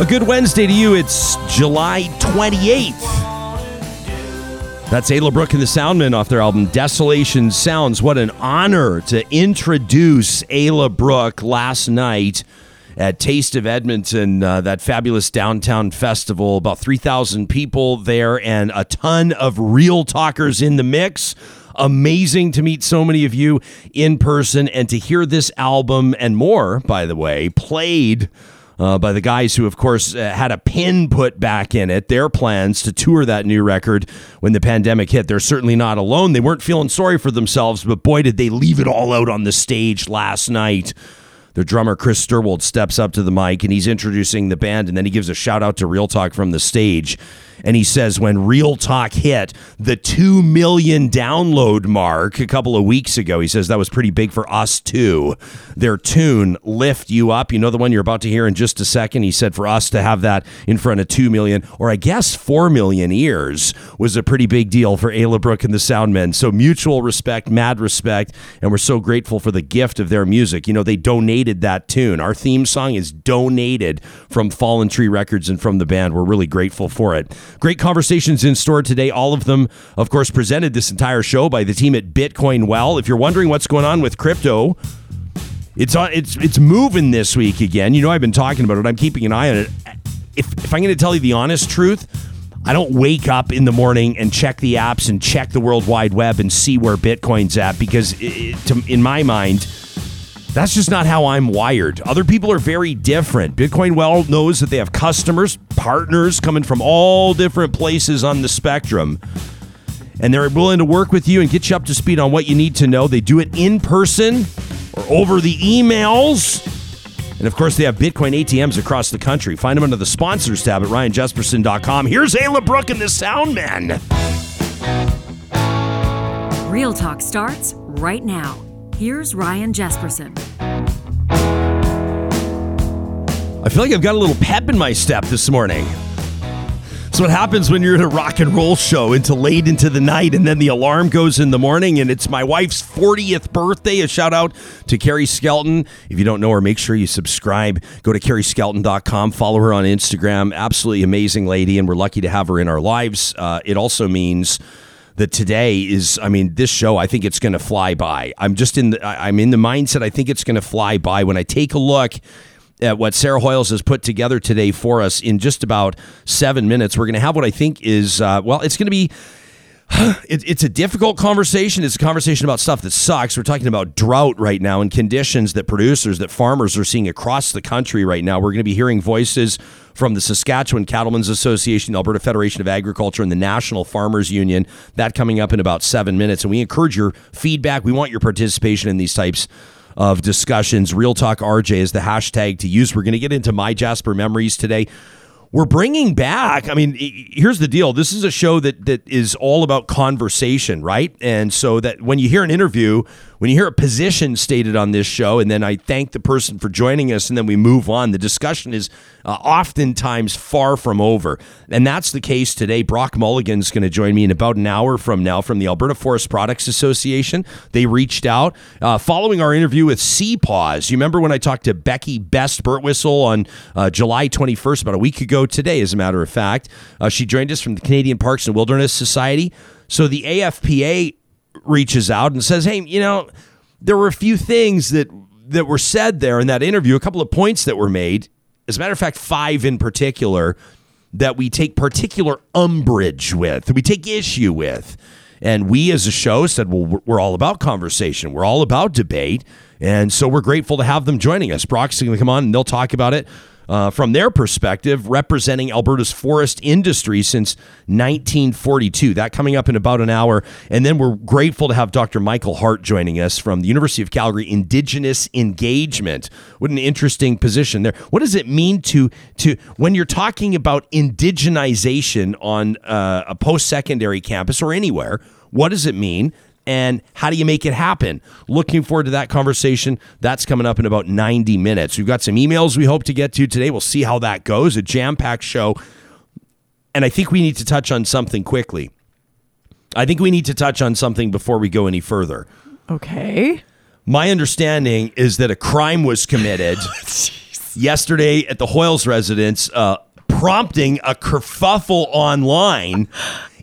A good Wednesday to you. It's July 28th. That's Ayla Brooke and the Soundmen off their album Desolation Sounds. What an honor to introduce Ayla Brooke last night at Taste of Edmonton, uh, that fabulous downtown festival. About 3,000 people there and a ton of real talkers in the mix. Amazing to meet so many of you in person and to hear this album and more, by the way, played uh, by the guys who, of course, uh, had a pin put back in it. Their plans to tour that new record when the pandemic hit. They're certainly not alone. They weren't feeling sorry for themselves, but boy, did they leave it all out on the stage last night. The drummer Chris Sturwold steps up to the mic and he's introducing the band, and then he gives a shout out to Real Talk from the stage. And he says, when Real Talk hit the 2 million download mark a couple of weeks ago, he says that was pretty big for us too. Their tune, Lift You Up, you know, the one you're about to hear in just a second. He said for us to have that in front of 2 million, or I guess 4 million ears, was a pretty big deal for Ayla Brooke and the Soundmen. So mutual respect, mad respect. And we're so grateful for the gift of their music. You know, they donated that tune. Our theme song is donated from Fallen Tree Records and from the band. We're really grateful for it. Great conversations in store today. All of them, of course, presented this entire show by the team at Bitcoin Well. If you're wondering what's going on with crypto, it's on, it's it's moving this week again. You know, I've been talking about it. I'm keeping an eye on it. If if I'm going to tell you the honest truth, I don't wake up in the morning and check the apps and check the World Wide Web and see where Bitcoin's at because, it, to, in my mind, that's just not how I'm wired. Other people are very different. Bitcoin Well knows that they have customers, partners coming from all different places on the spectrum. And they're willing to work with you and get you up to speed on what you need to know. They do it in person or over the emails. And of course, they have Bitcoin ATMs across the country. Find them under the sponsors tab at ryanjesperson.com. Here's Ayla Brooke and the Soundmen. Real Talk starts right now. Here's Ryan Jesperson. I feel like I've got a little pep in my step this morning. So what happens when you're at a rock and roll show until late into the night, and then the alarm goes in the morning, and it's my wife's 40th birthday. A shout out to Carrie Skelton. If you don't know her, make sure you subscribe. Go to carrieskelton.com, follow her on Instagram. Absolutely amazing lady, and we're lucky to have her in our lives. Uh, it also means that today is i mean this show i think it's going to fly by i'm just in the i'm in the mindset i think it's going to fly by when i take a look at what sarah hoyles has put together today for us in just about seven minutes we're going to have what i think is uh, well it's going to be it's a difficult conversation. It's a conversation about stuff that sucks. We're talking about drought right now and conditions that producers, that farmers are seeing across the country right now. We're going to be hearing voices from the Saskatchewan Cattlemen's Association, the Alberta Federation of Agriculture, and the National Farmers Union. That coming up in about seven minutes. And we encourage your feedback. We want your participation in these types of discussions. Real Talk RJ is the hashtag to use. We're going to get into my Jasper memories today we're bringing back. I mean, here's the deal. This is a show that that is all about conversation, right? And so that when you hear an interview, when you hear a position stated on this show, and then I thank the person for joining us, and then we move on, the discussion is uh, oftentimes far from over. And that's the case today. Brock Mulligan's going to join me in about an hour from now from the Alberta Forest Products Association. They reached out uh, following our interview with CPAWS. You remember when I talked to Becky Best Burtwhistle on uh, July 21st, about a week ago today, as a matter of fact? Uh, she joined us from the Canadian Parks and Wilderness Society. So the AFPA reaches out and says, "Hey, you know, there were a few things that that were said there in that interview, a couple of points that were made. As a matter of fact, five in particular that we take particular umbrage with, we take issue with." And we as a show said, well, we're all about conversation. We're all about debate. And so we're grateful to have them joining us. Brock's going to come on and they'll talk about it uh, from their perspective, representing Alberta's forest industry since 1942. That coming up in about an hour. And then we're grateful to have Dr. Michael Hart joining us from the University of Calgary Indigenous Engagement. What an interesting position there. What does it mean to, to when you're talking about indigenization on uh, a post secondary campus or anywhere? What does it mean? And how do you make it happen? Looking forward to that conversation. That's coming up in about 90 minutes. We've got some emails we hope to get to today. We'll see how that goes. A jam packed show. And I think we need to touch on something quickly. I think we need to touch on something before we go any further. Okay. My understanding is that a crime was committed. yesterday at the Hoyles residence, uh, prompting a kerfuffle online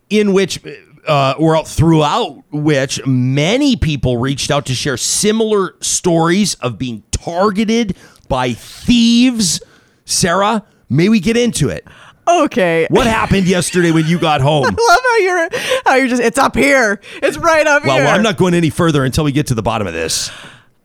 in which. Uh, or throughout which many people reached out to share similar stories of being targeted by thieves. Sarah, may we get into it? Okay. What happened yesterday when you got home? I love how you're how you're just it's up here. It's right up Well, here. well, I'm not going any further until we get to the bottom of this.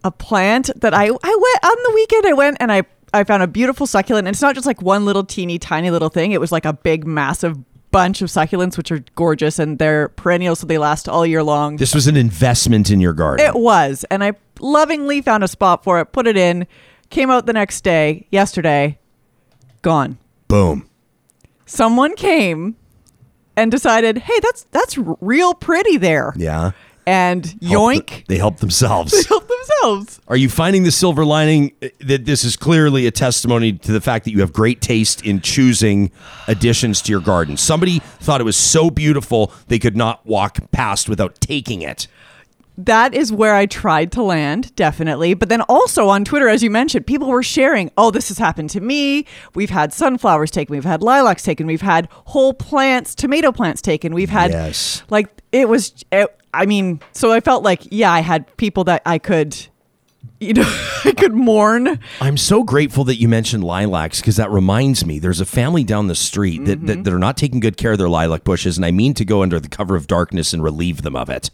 a plant that I I went on the weekend. I went and I I found a beautiful succulent. And it's not just like one little teeny tiny little thing. It was like a big massive bunch of succulents, which are gorgeous and they're perennial, so they last all year long. This was an investment in your garden. It was, and I lovingly found a spot for it, put it in, came out the next day, yesterday, gone. Boom. Someone came and decided, "Hey, that's that's real pretty there." Yeah. And Help yoink, th- they help themselves. they help themselves. Are you finding the silver lining that this is clearly a testimony to the fact that you have great taste in choosing additions to your garden? Somebody thought it was so beautiful they could not walk past without taking it. that is where I tried to land, definitely. But then also on Twitter, as you mentioned, people were sharing, oh, this has happened to me. We've had sunflowers taken, we've had lilacs taken, we've had whole plants, tomato plants taken, we've had Yes. like it was. It, I mean, so I felt like yeah, I had people that I could, you know, I could mourn. I'm so grateful that you mentioned lilacs because that reminds me there's a family down the street that, that, mm-hmm. that are not taking good care of their lilac bushes, and I mean to go under the cover of darkness and relieve them of it.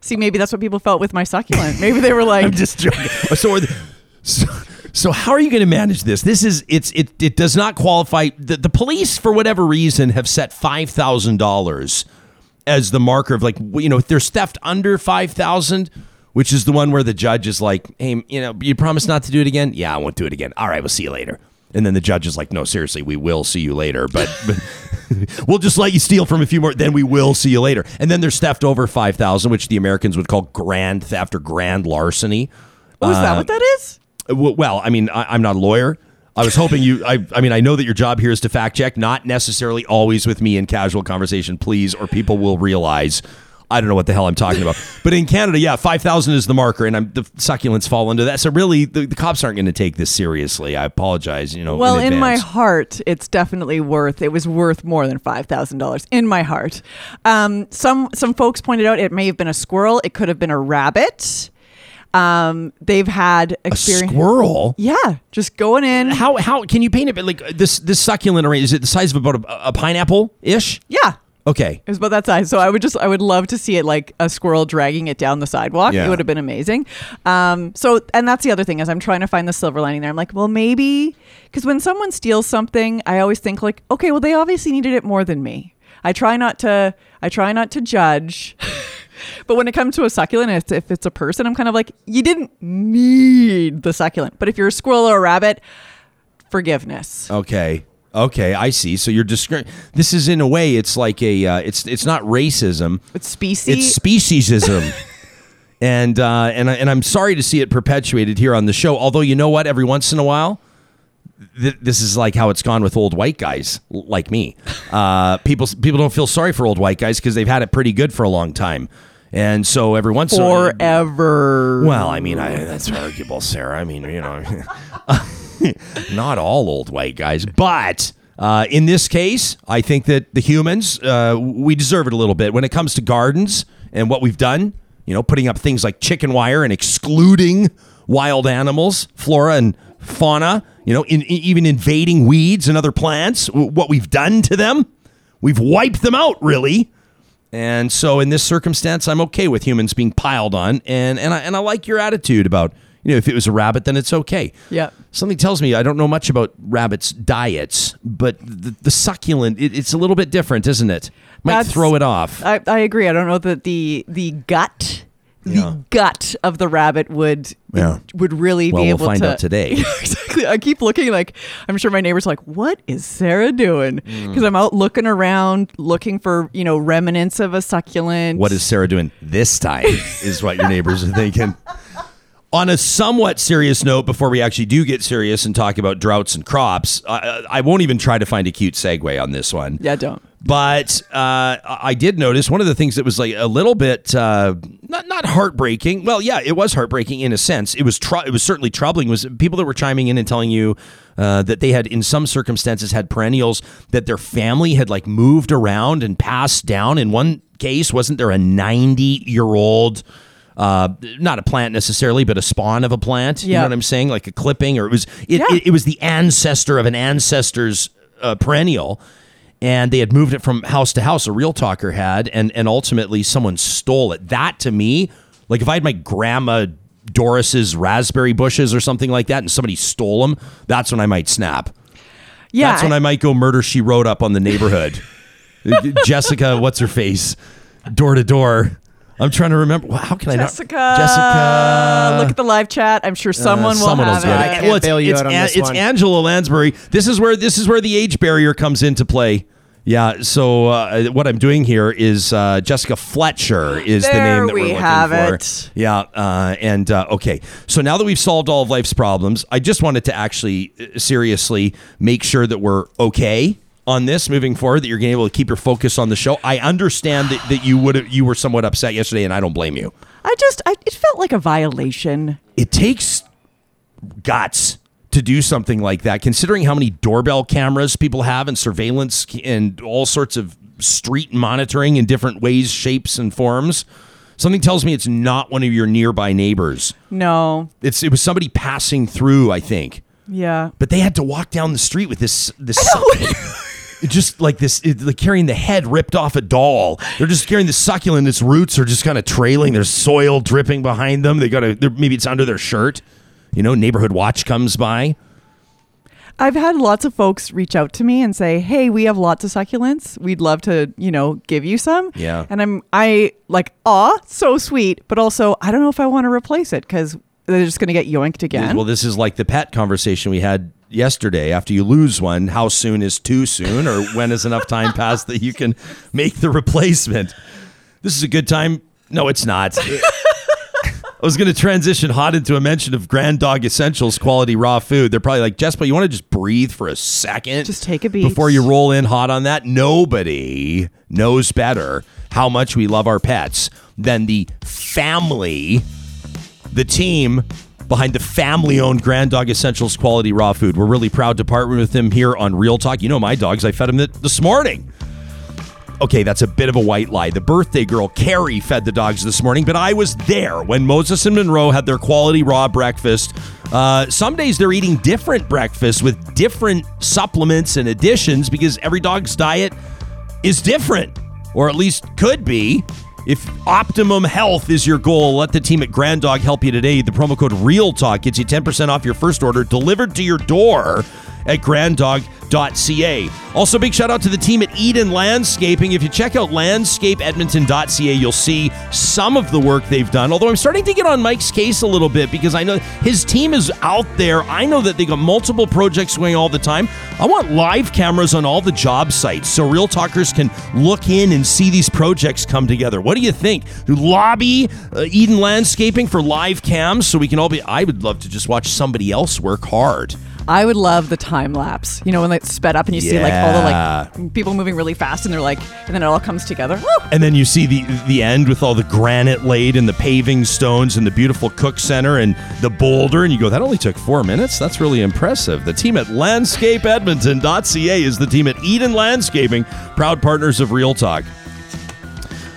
See, maybe that's what people felt with my succulent. Maybe they were like, I'm just joking. so, so, so how are you going to manage this? This is it's it it does not qualify. The, the police, for whatever reason, have set five thousand dollars as the marker of like you know if there's theft under five thousand. Which is the one where the judge is like, "Hey, you know, you promise not to do it again? Yeah, I won't do it again. All right, we'll see you later." And then the judge is like, "No, seriously, we will see you later, but, but we'll just let you steal from a few more. Then we will see you later." And then there's theft over five thousand, which the Americans would call grand theft or grand larceny. "Oh, is Uh, that what that is?" Well, I mean, I, I'm not a lawyer. I was hoping you. I, I mean, I know that your job here is to fact check, not necessarily always with me in casual conversation, please, or people will realize I don't know what the hell I'm talking about. but in Canada, yeah, five thousand is the marker, and I'm, the succulents fall into that. So really, the, the cops aren't going to take this seriously. I apologize. You know, Well, in, my heart, it's definitely worth. It was worth more than five thousand dollars in my heart. Um, some some folks pointed out it may have been a squirrel. It could have been a rabbit. Um, they've had a experience. squirrel. Yeah, just going in. How how can you paint it? But like this this succulent array is it the size of about a, a pineapple ish? Yeah, Okay. it was about that size. So I would just, I would love to see it like a squirrel dragging it down the sidewalk. Yeah. It would have been amazing. Um, so, and that's the other thing is I'm trying to find the silver lining there. I'm like, well, maybe because when someone steals something, I always think like, okay, well, they obviously needed it more than me. I try not to, I try not to judge. But when it comes to a succulent, if, if it's a person, I'm kind of like, you didn't need the succulent. But if you're a squirrel or a rabbit, forgiveness. Okay. Okay, I see. So you're describing this is in a way it's like a uh, it's it's not racism. It's species. It's speciesism. and uh, and I, and I'm sorry to see it perpetuated here on the show. Although you know what, every once in a while, th- this is like how it's gone with old white guys like me. Uh, people people don't feel sorry for old white guys because they've had it pretty good for a long time, and so every once in a while. forever. Well, I mean, I, that's arguable, Sarah. I mean, you know, not all old white guys, but uh, in this case, I think that the humans uh, we deserve it a little bit when it comes to gardens and what we've done. You know, putting up things like chicken wire and excluding wild animals, flora and fauna. You know, in, in- even invading weeds and other plants. w- What we've done to them, we've wiped them out, really. And so in this circumstance, I'm okay with humans being piled on, and and I and I like your attitude about you know if it was a rabbit, then it's okay. Yeah. Something tells me I don't know much about rabbits' diets, but the, the succulent it, it's a little bit different, isn't it? Might That's- throw it off. I, I agree. I don't know that the the gut, Yeah. the gut of the rabbit would Yeah. would really well, be we'll able find to. out today. exactly. I keep looking like I'm sure my neighbors are like, what is Sarah doing? Mm. Because I'm out looking around, looking for you know remnants of a succulent. What is Sarah doing this time? is what your neighbors are thinking. On a somewhat serious note, before we actually do get serious and talk about droughts and crops, I, I won't even try to find a cute segue on this one. Yeah, don't. But uh, I did notice one of the things that was like a little bit uh, not not heartbreaking. Well, yeah, it was heartbreaking in a sense. It was tr- it was certainly troubling. Was people that were chiming in and telling you uh, that they had, in some circumstances, had perennials that their family had like moved around and passed down. In one case, wasn't there a ninety year old? Uh, not a plant necessarily, but a spawn of a plant. You know what I'm saying? Like a clipping, or it was it, Yeah. it, it was the ancestor of an ancestor's uh, perennial and they had moved it from house to house. A real talker had, and and ultimately someone stole it. That to me, like if I had my grandma Doris's raspberry bushes or something like that, and somebody stole them, that's when I might snap. Yeah. That's when I might go murder she wrote up on the neighborhood. Jessica, what's her face? Door to door. I'm trying to remember. Wow, How can I Jessica. not? Jessica. Look at the live chat. I'm sure someone will Uh, Someone will have get it. I can't bail you it's, out on An- this it's one. Angela Lansbury. This is where this is where the age barrier comes into play. Yeah. So uh, what I'm doing here is uh, Jessica Fletcher is the name that we we're looking have for. it. Yeah. Uh, and uh, okay. So now that we've solved all of life's problems, I just wanted to actually uh, seriously make sure that we're okay on this moving forward. That you're going to be able to keep your focus on the show. I understand that, that you would you were somewhat upset yesterday, and I don't blame you. I just, I, it felt like a violation. it takes guts to do something like that, considering how many doorbell cameras people have and surveillance and all sorts of street monitoring in different ways, shapes, and forms. Something tells me it's not one of your nearby neighbors. No. It's it was somebody passing through, I think. Yeah. But they had to walk down the street with this this just like this it- like carrying the head ripped off a doll. They're just carrying the succulent. Its roots are just kind of trailing. There's soil dripping behind them. They got to maybe it's under their shirt. You know, neighborhood watch comes by. I've had lots of folks reach out to me and say, "Hey, we have lots of succulents. We'd love to, you know, give you some." Yeah. And I'm I like, "Aw, so sweet," but also I don't know if I want to replace it cuz they're just going to get yoinked again. Well, this is like the pet conversation we had yesterday. After you lose one, how soon is too soon, or when is enough time passed that you can make the replacement? This is a good time. No, it's not. I was going to transition hot into a mention of Grand Dog Essentials quality raw food. They're probably like, Jess, but you want to just breathe for a second? Just take a beat. Before you roll in hot on that? Nobody knows better how much we love our pets than the family the team behind the family owned Grand Dog Essentials quality raw food. We're really proud to partner with them here on Real Talk. You know my dogs, I fed them this morning. Okay, that's a bit of a white lie. The birthday girl, Carrie, fed the dogs this morning, but I was there when Moses and Monroe had their quality raw breakfast. Uh, some days they're eating different breakfasts with different supplements and additions because every dog's diet is different, or at least could be. If optimum health is your goal, let the team at Grand Dog help you today. The promo code REALTALK gets you 10% off your first order delivered to your door at granddog.ca. Also, big shout out to the team at Eden Landscaping. If you check out landscapeedmonton.ca, you'll see some of the work they've done. Although I'm starting to get on Mike's case a little bit because I know his team is out there. I know that they got multiple projects going all the time. I want live cameras on all the job sites so real talkers can look in and see these projects come together. What do you think? Do lobby uh, Eden Landscaping for live cams so we can all be. I would love to just watch somebody else work hard. I would love the time lapse. You know, when it's sped up and you see like all the like people moving really fast and they're like, and then it all comes together. Woo! And then you see the the end with all the granite laid and the paving stones and the beautiful cook center and the boulder, and you go, that only took four minutes. That's really impressive. The team at LandscapeEdmonton.ca is the team at Eden Landscaping, proud partners of Real Talk.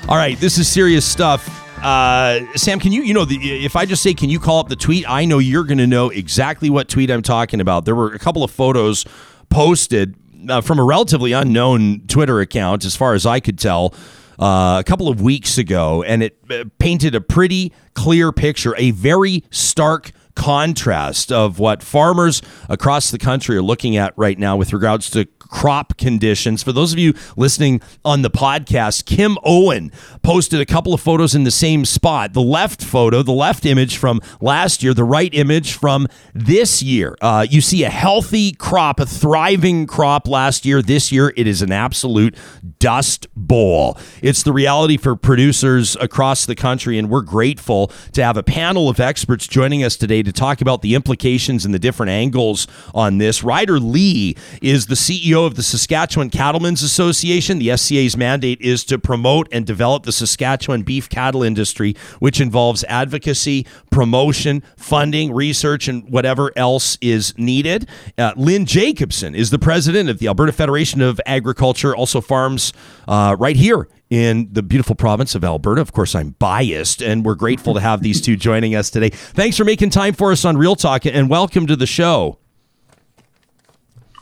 All right, this is serious stuff. Uh, Sam, can you, you know, the, if I just say, can you call up the tweet? I know you're going to know exactly what tweet I'm talking about. There were a couple of photos posted uh, from a relatively unknown Twitter account, as far as I could tell, uh, a couple of weeks ago, and it uh, painted a pretty clear picture, a very stark contrast of what farmers across the country are looking at right now with regards to crop conditions. For those of you listening on the podcast, Kim Owen posted a couple of photos in the same spot. The left photo, the left image from last year, the right image from this year. Uh, you see a healthy crop, a thriving crop last year. This year, it is an absolute dust bowl. It's the reality for producers across the country, and we're grateful to have a panel of experts joining us today to talk about the implications and the different angles on this. Ryder Lee is the CEO of the Saskatchewan Cattlemen's Association. The SCA's mandate is to promote and develop the Saskatchewan beef cattle industry, which involves advocacy, promotion, funding, research, and whatever else is needed. Uh, Lynn Jacobson is the president of the Alberta Federation of Agriculture, also farms uh, right here in the beautiful province of Alberta. Of course, I'm biased, and we're grateful to have these two joining us today. Thanks for making time for us on Real Talk, and welcome to the show.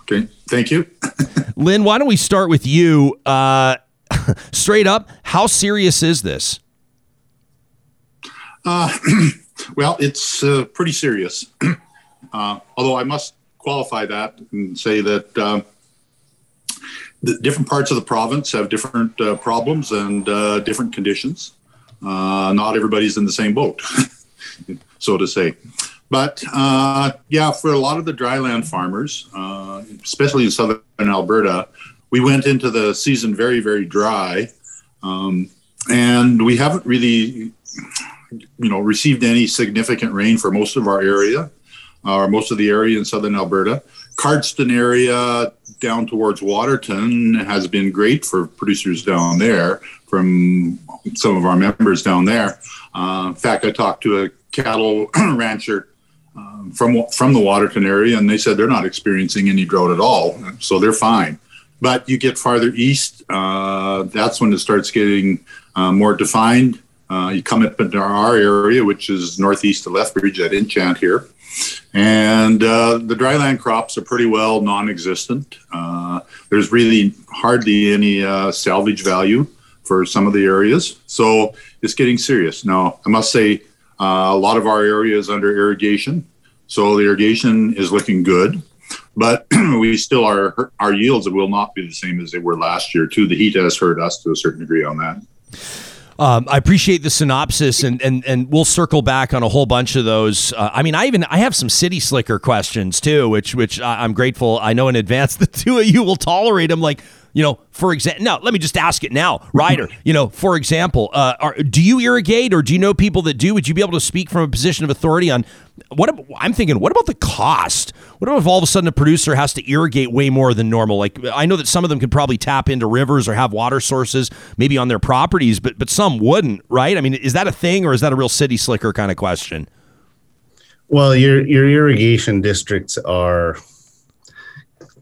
Okay, thank you. Lynn, why don't we start with you? Uh, straight up, how serious is this? Uh, well, it's uh, pretty serious. Uh, although I must qualify that and say that um, the different parts of the province have different uh, problems and uh, different conditions. Uh, not everybody's in the same boat, so to say. But uh, yeah, for a lot of the dryland farmers, uh, especially in southern Alberta, we went into the season very, very dry, um, and we haven't really, you know, received any significant rain for most of our area, or most of the area in southern Alberta. Cardston area down towards Waterton has been great for producers down there from some of our members down there. Uh, in fact, I talked to a cattle rancher um, from from the Waterton area, and they said they're not experiencing any drought at all, so they're fine. But you get farther east, uh, that's when it starts getting uh, more defined. Uh, you come up into our area, which is northeast of Lethbridge at Enchant here, and uh, the dryland crops are pretty well non-existent. Uh, there's really hardly any uh, salvage value for some of the areas, so it's getting serious. Now, I must say, uh, a lot of our area is under irrigation, so the irrigation is looking good, but we still are our yields will not be the same as they were last year. Too, the heat has hurt us to a certain degree on that. Um, I appreciate the synopsis, and, and and we'll circle back on a whole bunch of those. Uh, I mean, I even I have some city slicker questions too, which which I'm grateful. I know in advance the two of you will tolerate them. Like you know, for example, now let me just ask it now, Ryder. you know, for example, uh, are, do you irrigate, or do you know people that do? Would you be able to speak from a position of authority on what? I'm thinking, what about the cost? What if all of a sudden a producer has to irrigate way more than normal? Like I know that some of them could probably tap into rivers or have water sources maybe on their properties, but but some wouldn't, right? I mean, is that a thing, or is that a real city slicker kind of question? Well, your your irrigation districts are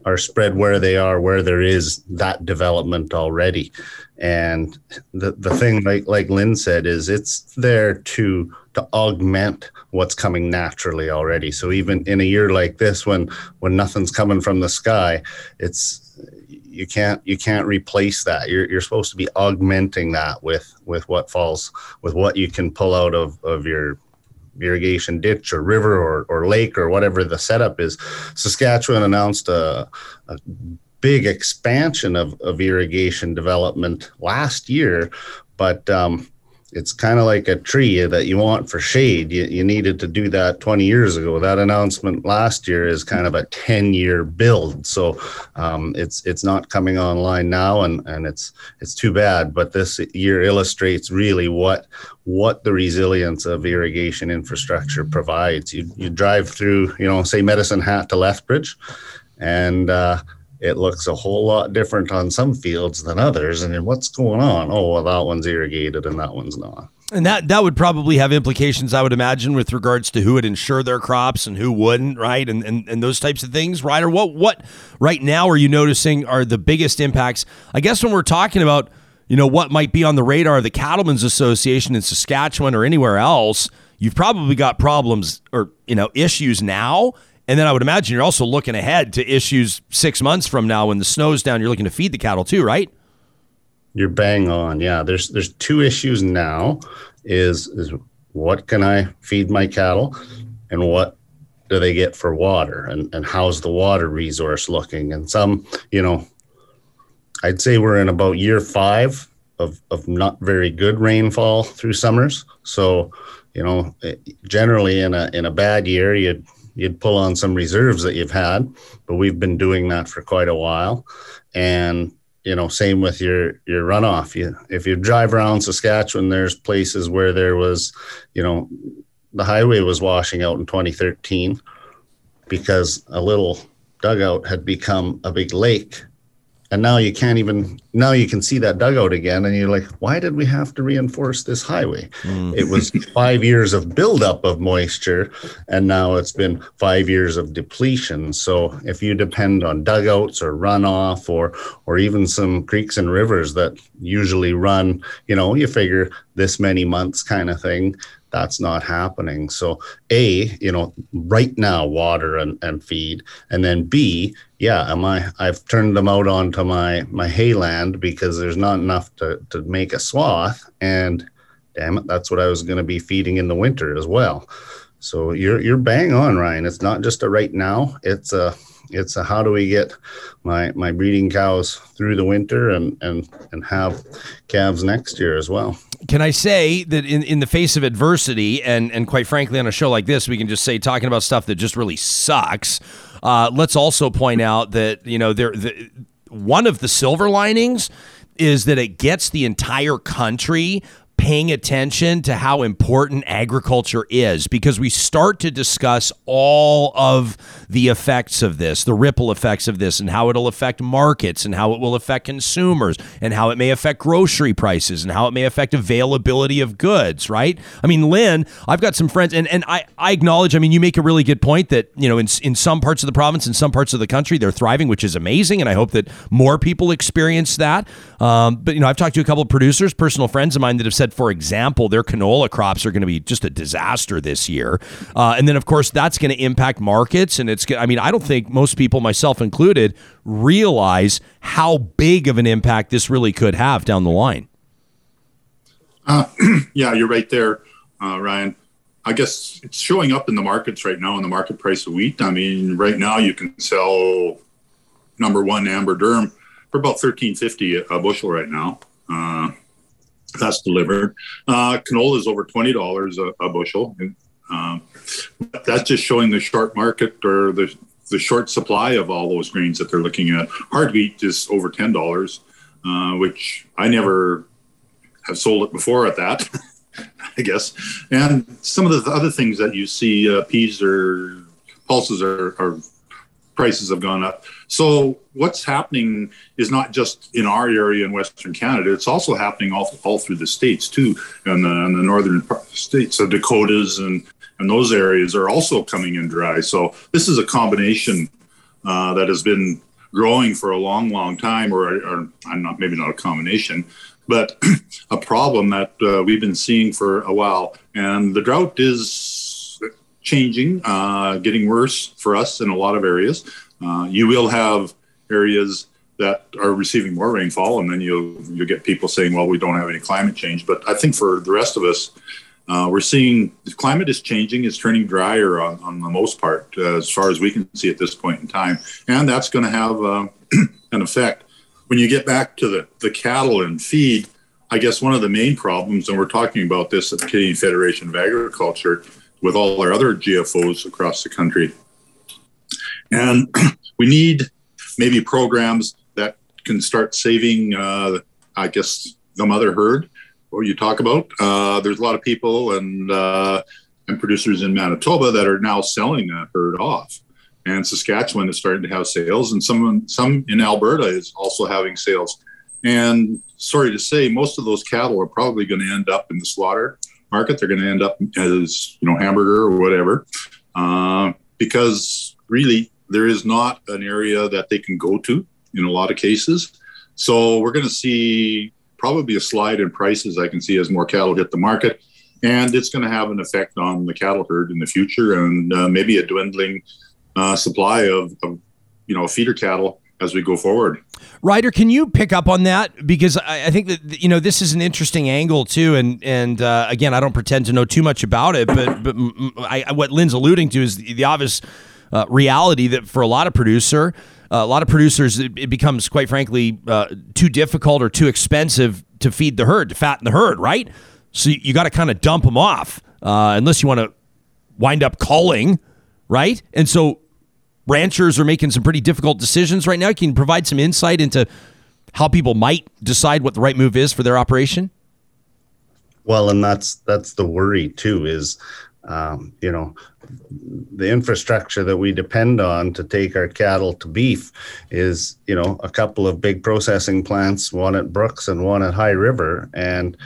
are spread where they are, where there is that development already. And the, the thing, like like Lynn said, is it's there to to augment what's coming naturally already. So even in a year like this, when when nothing's coming from the sky, it's you can't you can't replace that. You're you're supposed to be augmenting that with with what falls with what you can pull out of of your irrigation ditch or river or, or lake or whatever the setup is. Saskatchewan announced a, a big expansion of, of irrigation development last year, but um, it's kind of like a tree that you want for shade. You, you needed to do that 20 years ago. That announcement last year is kind of a 10 year build. So um, it's it's not coming online now, and, and it's it's too bad. But this year illustrates really what what the resilience of irrigation infrastructure provides. You you drive through, you know, say Medicine Hat to Lethbridge, and uh, it looks a whole lot different on some fields than others. And then what's going on? Oh, well, that one's irrigated and that one's not. And that that would probably have implications, I would imagine, with regards to who would insure their crops and who wouldn't, right? And and, and those types of things, right? Or what what right now are you noticing are the biggest impacts? I guess when we're talking about, you know, what might be on the radar of the Cattlemen's Association in Saskatchewan or anywhere else, you've probably got problems or, you know, issues now and then I would imagine you're also looking ahead to issues six months from now when the snow's down. You're looking to feed the cattle too, right? You're bang on. Yeah, there's there's two issues now. Is is what can I feed my cattle, and what do they get for water, and and how's the water resource looking? And some, you know, I'd say we're in about year five of of not very good rainfall through summers. So, you know, generally in a in a bad year, you'd you'd pull on some reserves that you've had, but we've been doing that for quite a while. And you know, same with your your runoff. You if you drive around Saskatchewan, there's places where there was, you know, the highway was washing out in 2013 because a little dugout had become a big lake and now you can't even now you can see that dugout again and you're like why did we have to reinforce this highway mm. it was five years of buildup of moisture and now it's been five years of depletion so if you depend on dugouts or runoff or or even some creeks and rivers that usually run you know you figure this many months kind of thing that's not happening. So a you know right now water and, and feed. And then b yeah am i i've turned them out onto my my hayland because there's not enough to to make a swath. And damn it that's what i was going to be feeding in the winter as well. So you're you're bang on ryan. It's not just a right now. It's a it's a how do we get my my breeding cows through the winter and and and have calves next year as well can I say that in, in the face of adversity, and, and quite frankly, on a show like this, we can just say talking about stuff that just really sucks. Uh, let's also point out that you know there the, one of the silver linings is that it gets the entire country paying attention to how important agriculture is because we start to discuss all of the effects of this, the ripple effects of this, and how it'll affect markets and how it will affect consumers and how it may affect grocery prices and how it may affect availability of goods, right? I mean, Lynn, I've got some friends, and, and I, I acknowledge, I mean, you make a really good point that, you know, in, in some parts of the province, in some parts of the country, they're thriving, which is amazing. And I hope that more people experience that. Um, but, you know, I've talked to a couple of producers, personal friends of mine that have said, said, for example, their canola crops are going to be just a disaster this year. Uh, and then, of course, that's going to impact markets. And it's, I mean, I don't think most people, myself included, realize how big of an impact this really could have down the line. Uh, yeah, you're right there, uh, Ryan. I guess it's showing up in the markets right now in the market price of wheat. I mean, right now you can sell number one amber durum for about thirteen fifty a bushel right now. Uh, that's delivered. Uh, canola is over twenty dollars a bushel. Um, that's just showing the short market or the the short supply of all those grains that they're looking at. Hard wheat is over ten dollars, uh, which I never have sold it before at that. I guess, and some of the other things that you see, uh, peas or pulses are, are prices have gone up. So what's happening is not just in our area in Western Canada; it's also happening all, all through the states too, and the, the northern states, the Dakotas and and those areas are also coming in dry. So this is a combination uh, that has been growing for a long, long time, or, or I'm not maybe not a combination, but a problem that uh, we've been seeing for a while. And the drought is changing, uh, getting worse for us in a lot of areas. Uh, you will have areas that are receiving more rainfall, and then you'll you'll get people saying, "Well, we don't have any climate change." But I think for the rest of us, uh, we're seeing the climate is changing, is turning drier on, on the most part, uh, as far as we can see at this point in time, and that's going to have uh, an effect. When you get back to the the cattle and feed, I guess one of the main problems, and we're talking about this at the Canadian Federation of Agriculture with all our other GFOs across the country. And we need maybe programs that can start saving, uh, I guess, the mother herd, what you talk about. Uh, there's a lot of people and uh, and producers in Manitoba that are now selling that herd off. And Saskatchewan is starting to have sales, and some some in Alberta is also having sales. And sorry to say, most of those cattle are probably going to end up in the slaughter market. They're going to end up as you know hamburger or whatever, uh, because really there is not an area that they can go to in a lot of cases. So we're going to see probably a slide in prices. I can see as more cattle hit the market, and it's going to have an effect on the cattle herd in the future, and uh, maybe a dwindling uh, supply of, of you know feeder cattle as we go forward. Ryder, can you pick up on that because I, I, think that you know this is an interesting angle too, and and uh, again, I don't pretend to know too much about it, but but I, what Lynn's alluding to is the, the obvious uh, reality that for a lot of producer. Uh, a lot of producers, it, it becomes quite frankly uh, too difficult or too expensive to feed the herd, to fatten the herd, right? So you, you got to kind of dump them off, uh, unless you want to wind up culling, right? And so ranchers are making some pretty difficult decisions right now. Can you provide some insight into how people might decide what the right move is for their operation? Well, and that's that's the worry too. Is um, you know, the infrastructure that we depend on to take our cattle to beef is, you know, a couple of big processing plants, one at Brooks and one at High River. And,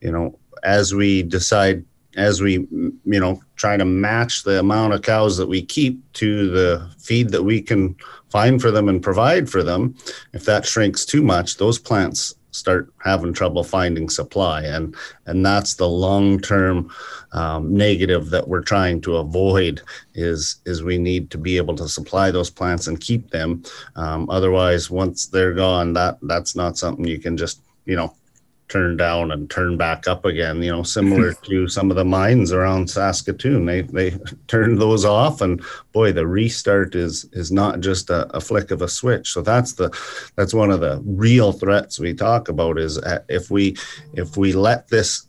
you know, as we decide, as we, you know, try to match the amount of cows that we keep to the feed that we can find for them and provide for them, if that shrinks too much, those plants start having trouble finding supply. And and that's the long term um, negative that we're trying to avoid is is we need to be able to supply those plants and keep them. Um, otherwise once they're gone that that's not something you can just you know turn down and turn back up again you know similar to some of the mines around saskatoon. They they turned those off and boy the restart is is not just a, a, flick of a switch. So that's the that's one of the real threats we talk about is uh, if we if we let this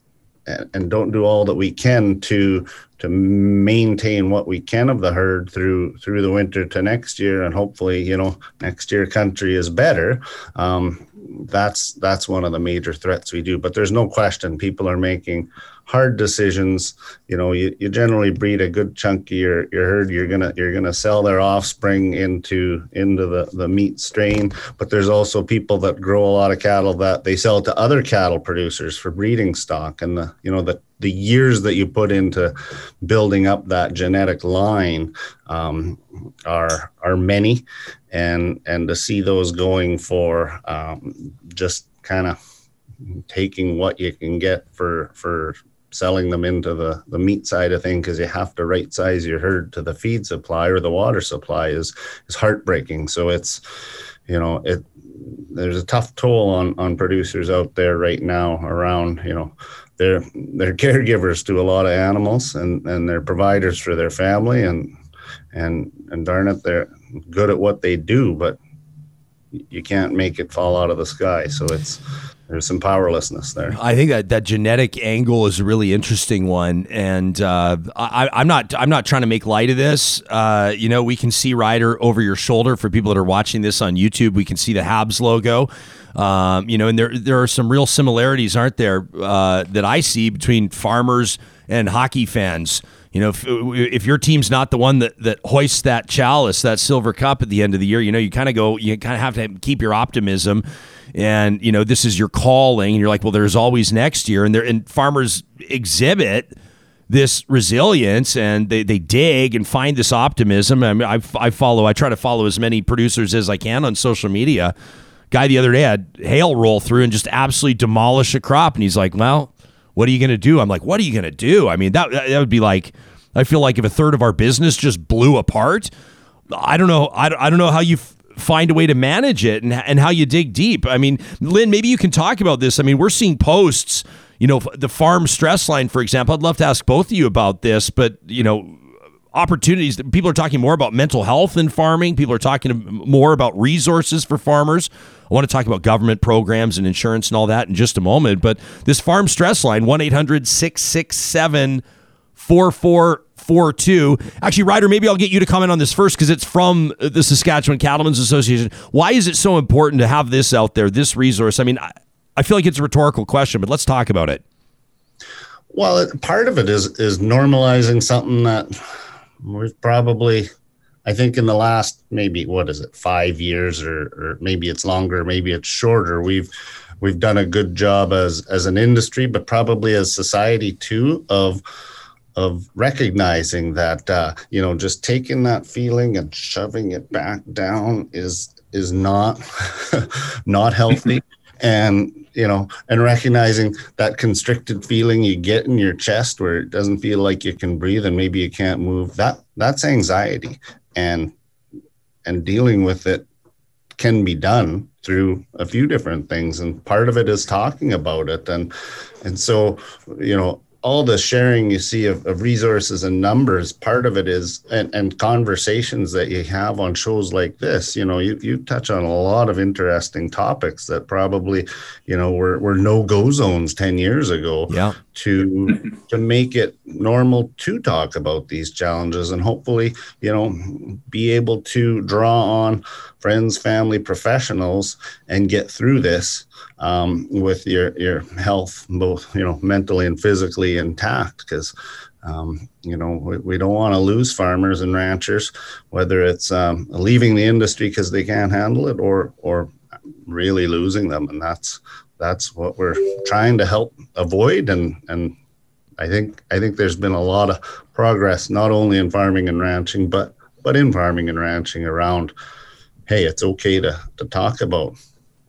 and, and don't do all that we can to to maintain what we can of the herd through through the winter to next year and hopefully you know next year country is better um, that's that's one of the major threats we do. But there's no question people are making hard decisions. You know, you, you generally breed a good chunk of your, your herd. You're gonna you're gonna sell their offspring into into the, the meat strain. But there's also people that grow a lot of cattle that they sell to other cattle producers for breeding stock. And the you know the the years that you put into building up that genetic line um, are are many, and and to see those going for um, just kind of taking what you can get for for selling them into the, the meat side of things because you have to right size your herd to the feed supply or the water supply is is heartbreaking. So it's you know it there's a tough toll on on producers out there right now around you know they're they're caregivers to a lot of animals and and they're providers for their family and and and darn it they're good at what they do but you can't make it fall out of the sky so it's there's some powerlessness there. I think that that genetic angle is a really interesting one, and uh, I, am not I'm not trying to make light of this. Uh, you know, we can see Ryder over your shoulder for people that are watching this on YouTube. We can see the Habs logo. Um, you know, and there there are some real similarities, aren't there, uh, that I see between farmers and hockey fans. You know, if, if your team's not the one that, that hoists that chalice, that silver cup at the end of the year, you know, you kind of go, you kind of have to keep your optimism and you know this is your calling and you're like well there's always next year and there and farmers exhibit this resilience and they, they dig and find this optimism. I, mean, I, I follow i try to follow as many producers as i can on social media. Guy the other day had hail roll through and just absolutely demolish a crop and he's like well what are you going to do? I'm like what are you going to do? I mean that, that would be like i feel like if a third of our business just blew apart i don't know i, I don't know how you find a way to manage it and, and how you dig deep. I mean, Lynn, maybe you can talk about this. I mean, we're seeing posts, you know, the farm stress line, for example. I'd love to ask both of you about this, but, you know, opportunities. People are talking more about mental health in farming. People are talking more about resources for farmers. I want to talk about government programs and insurance and all that in just a moment. But this farm stress line, 1 800 667 4442. Actually, Ryder, maybe I'll get you to comment on this first because it's from the Saskatchewan Cattlemen's Association. Why is it so important to have this out there, this resource? I mean, I, I feel like it's a rhetorical question, but let's talk about it. Well, it, part of it is is normalizing something that we've probably, I think, in the last maybe what is it, five years, or, or maybe it's longer, maybe it's shorter. We've we've done a good job as as an industry, but probably as society too of of recognizing that uh, you know just taking that feeling and shoving it back down is is not not healthy. And you know and recognizing that constricted feeling you get in your chest where it doesn't feel like you can breathe and maybe you can't move that that's anxiety. And and dealing with it can be done through a few different things and part of it is talking about it. And and so you know all the sharing you see of, of, resources and numbers part of it is and, and conversations that you have on shows like this you know you, you touch on a lot of interesting topics that probably you know were, were no-go zones 10 years ago yeah. to to make it normal to talk about these challenges and hopefully you know be able to draw on friends family professionals and get through this um, with your your health, both you know mentally and physically intact. Because Um, you know, we, we don't want to lose farmers and ranchers, whether it's um, leaving the industry because they can't handle it, or or really losing them, and that's that's what we're trying to help avoid. And and I think I think there's been a lot of progress, not only in farming and ranching, but but in farming and ranching around. Hey, it's okay to to talk about.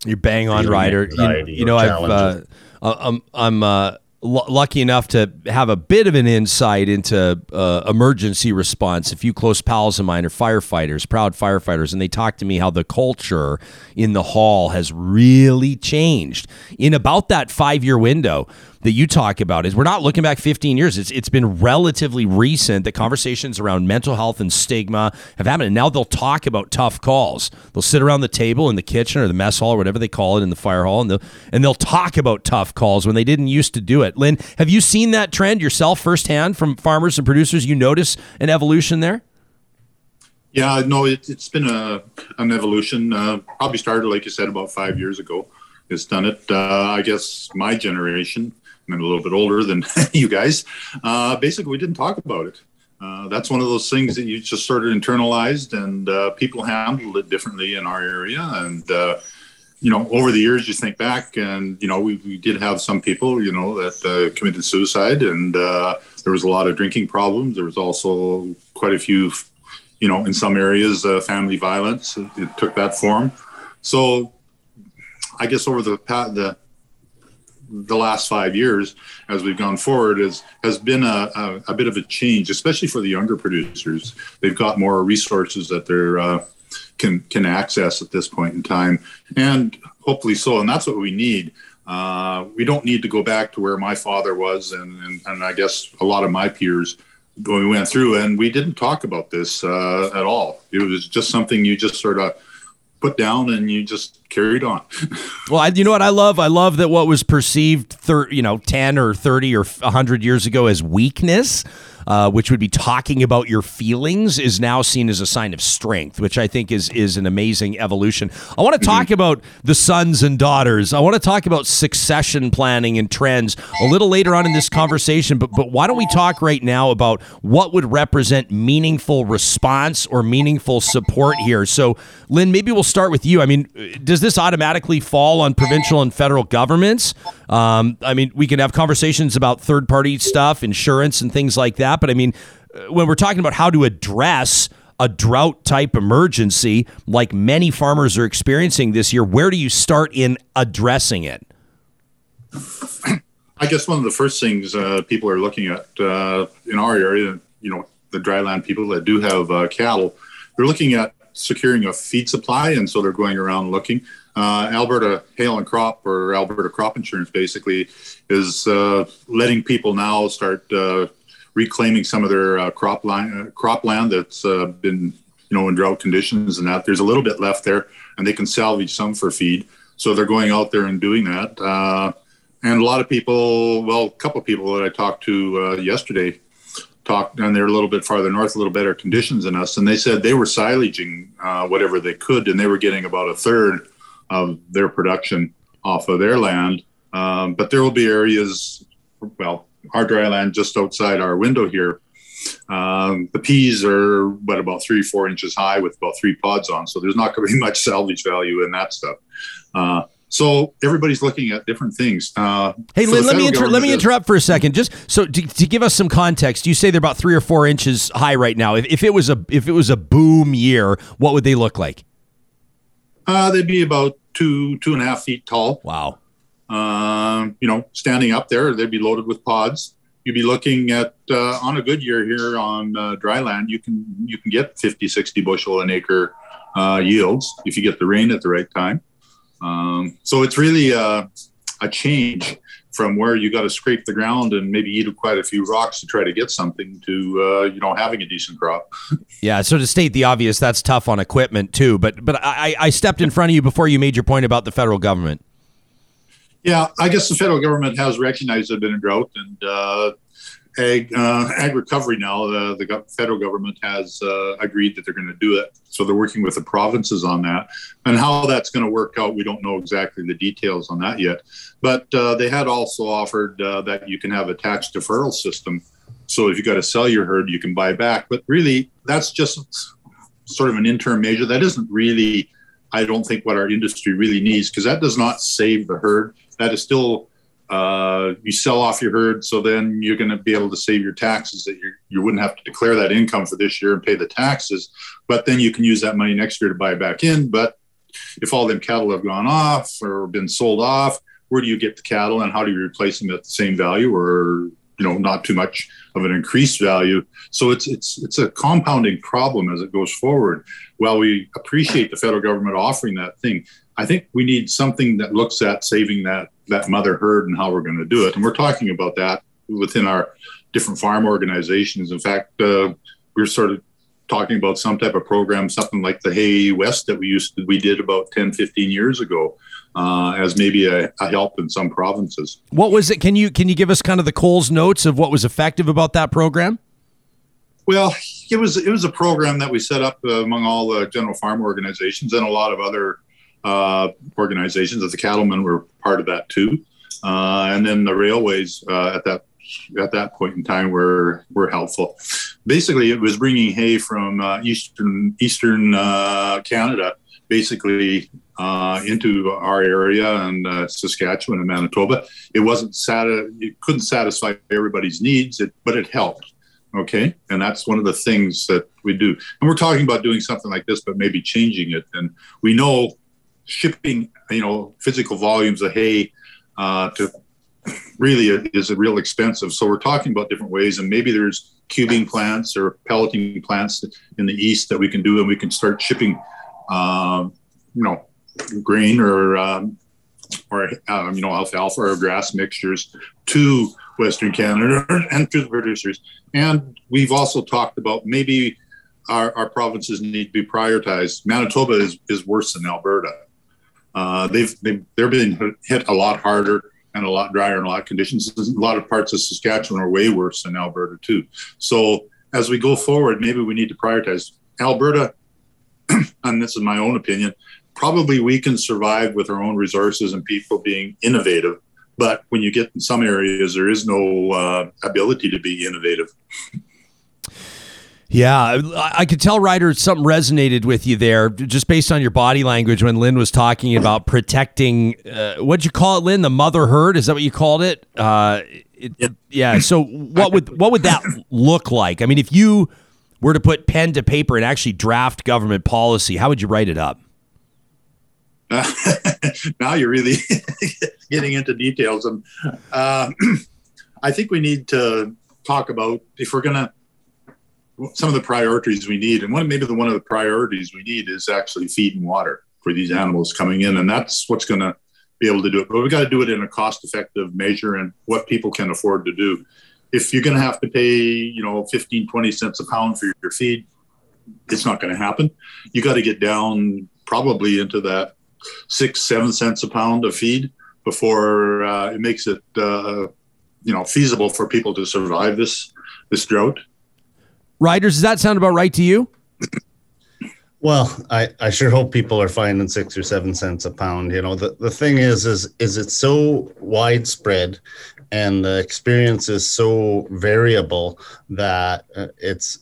You're bang on, Ryder. You, you know, I've uh, I'm I'm uh, l- lucky enough to have a bit of an insight into uh, emergency response. A few close pals of mine are firefighters, proud firefighters, and they talk to me how the culture in the hall has really changed in about that five year window that you talk about is we're not looking back 15 years. It's it's been relatively recent that conversations around mental health and stigma have happened. And now they'll talk about tough calls. They'll sit around the table in the kitchen or the mess hall or whatever they call it in the fire hall, and they'll and they'll talk about tough calls when they didn't used to do it. Lynn, have you seen that trend yourself firsthand from farmers and producers? You notice an evolution there? Yeah, no, it, has been a an evolution. Uh, probably started, like you said, about five years ago. It's done it. Uh, I guess my generation I'm a little bit older than you guys. Uh, basically, we didn't talk about it. Uh, that's one of those things that you just sort of internalized, and uh, people handled it differently in our area. And uh, you know, over the years, you think back, and you know, we, we did have some people, you know, that uh, committed suicide, and uh, there was a lot of drinking problems. There was also quite a few, you know, in some areas, family violence. It took that form. So, I guess over the the the last five years as we've gone forward is has been a, a, a, bit of a change, especially for the younger producers. They've got more resources that they're uh, can can access at this point in time, and hopefully so. And that's what we need. Uh, we don't need to go back to where my father was, and, and, and I guess a lot of my peers when we went through, and we didn't talk about this uh, at all. It was just something you just sort of put down and you just carried on. well, I, you know what I love? I love that what was perceived, thir- you know, 10 or 30 or 100 years ago as weakness uh, which would be talking about your feelings, is now seen as a sign of strength, which I think is is an amazing evolution. I want to talk mm-hmm. about the sons and daughters. I want to talk about succession planning and trends a little later on in this conversation. But but why don't we talk right now about what would represent meaningful response or meaningful support here? So, Lynn, maybe we'll start with you. I mean, does this automatically fall on provincial and federal governments? Um, I mean, we can have conversations about third party stuff, insurance, and things like that. But I mean, uh, when we're talking about how to address a drought type emergency like many farmers are experiencing this year, where do you start in addressing it? I guess one of the first things uh, people are looking at uh, in our area, you know, the dryland people that do have uh, cattle, they're looking at securing a feed supply, and so they're going around looking. Uh, Alberta Hail and Crop, or Alberta Crop Insurance, basically, is uh, letting people now start reclaiming some of their uh, crop line, uh, cropland that's uh, been you know in drought conditions and that. There's a little bit left there and they can salvage some for feed. So they're going out there and doing that. Uh, and a lot of people well a couple of people that i talked to yesterday talked and they're a little bit farther north a little better conditions than us. And they said they were silaging whatever they could and they were getting about a third of their production off of their land. Um, but there will be areas well our dry land just outside our window here. Um, the peas are what about three, four inches high with about three pods on. So there's not going to be much salvage value in that stuff. Uh, so everybody's looking at different things. Uh, hey, Lynn, let me inter- let me interrupt for a second, just so to, to, give us some context. You say they're about three or four inches high right now. If, if it was a if it was a boom year, what would they look like? Uh, they'd be about two two and a half feet tall. Wow. Um, you know, standing up there, they'd be loaded with pods. You'd be looking at uh, on a good year here on uh, dry land, you can you can get 50, 60 bushel an acre uh, yields if you get the rain at the right time. Um, so it's really uh, a change from where you got to scrape the ground and maybe eat quite a few rocks to try to get something to uh, you know having a decent crop. yeah. So to state the obvious, that's tough on equipment too. But but I, I stepped in front of you before you made your point about the federal government. Yeah, I guess the federal government has recognized there's been a drought, and uh, ag, uh, ag recovery now, uh, the federal government has uh, agreed that they're going to do it. So they're working with the provinces on that. And how that's going to work out, we don't know exactly the details on that yet. But uh, they had also offered that you can have a tax deferral system. So if you've got to sell your herd, you can buy back. But really, that's just sort of an interim measure. That isn't really, I don't think, what our industry really needs because that does not save the herd. That is still uh, you sell off your herd, so then you're going to be able to save your taxes. That you you wouldn't have to declare that income for this year and pay the taxes, but then you can use that money next year to buy back in. But if all them cattle have gone off or been sold off, where do you get the cattle and how do you replace them at the same value or you know not too much of an increased value? So it's it's it's a compounding problem as it goes forward. While we appreciate the federal government offering that thing, I think we need something that looks at saving that that mother herd and how we're going to do it. And we're talking about that within our different farm organizations. In fact, uh, we're sort of talking about some type of program, something like the Hay West that we used to, we did about 10, 15 years ago, uh, as maybe a, a, help in some provinces. What was it? Can you can you give us kind of the Coles notes of what was effective about that program? Well, it was it was a program that we set up uh, among all the general farm organizations and a lot of other uh, organizations. As the cattlemen were part of that too, uh, and then the railways uh, at that at that point in time were were helpful. Basically, it was bringing hay from uh, eastern eastern uh, Canada, basically uh, into our area and Saskatchewan and Manitoba. It wasn't sati- it couldn't satisfy everybody's needs, it, but it helped. Okay, and that's one of the things that we do. And we're talking about doing something like this, but maybe changing it. And we know shipping, you know, physical volumes of hay uh, to really is a real expensive. So we're talking about different ways, and maybe there's cubing plants or pelleting plants in the east that we can do, and we can start shipping, um, you know, grain or um, or um, you know alfalfa or grass mixtures to Western Canada and to the producers. And we've also talked about maybe our, our provinces need to be prioritized. Manitoba is, is worse than Alberta. Uh, they've, they've they're being hit a lot harder and a lot drier and a lot of conditions. A lot of parts of Saskatchewan are way worse than Alberta too. So as we go forward, maybe we need to prioritize Alberta. and this is my own opinion. Probably we can survive with our own resources and people being innovative. But when you get in some areas, there is no uh, ability to be innovative. Yeah, I could tell, Ryder, something resonated with you there, just based on your body language when Lynn was talking about protecting. Uh, what'd you call it, Lynn? The mother herd? Is that what you called it? Uh, it yep. Yeah. So what would what would that look like? I mean, if you were to put pen to paper and actually draft government policy, how would you write it up? Uh, now you're really getting into details, and uh, I think we need to talk about if we're going to some of the priorities we need, and one maybe the one of the priorities we need is actually feed and water for these animals coming in, and that's what's going to be able to do it. But we've got to do it in a cost-effective measure and what people can afford to do. If you're going to have to pay, you know, 15, 20 cents a pound for your feed, it's not going to happen. You got to get down probably into that six, seven cents a pound of feed before uh, it makes it, uh, you know, feasible for people to survive this this drought. Riders, does that sound about right to you? Well, I, I sure hope people are finding six or seven cents a pound. You know, the, the thing is, is is it's so widespread and the experience is so variable that uh, it's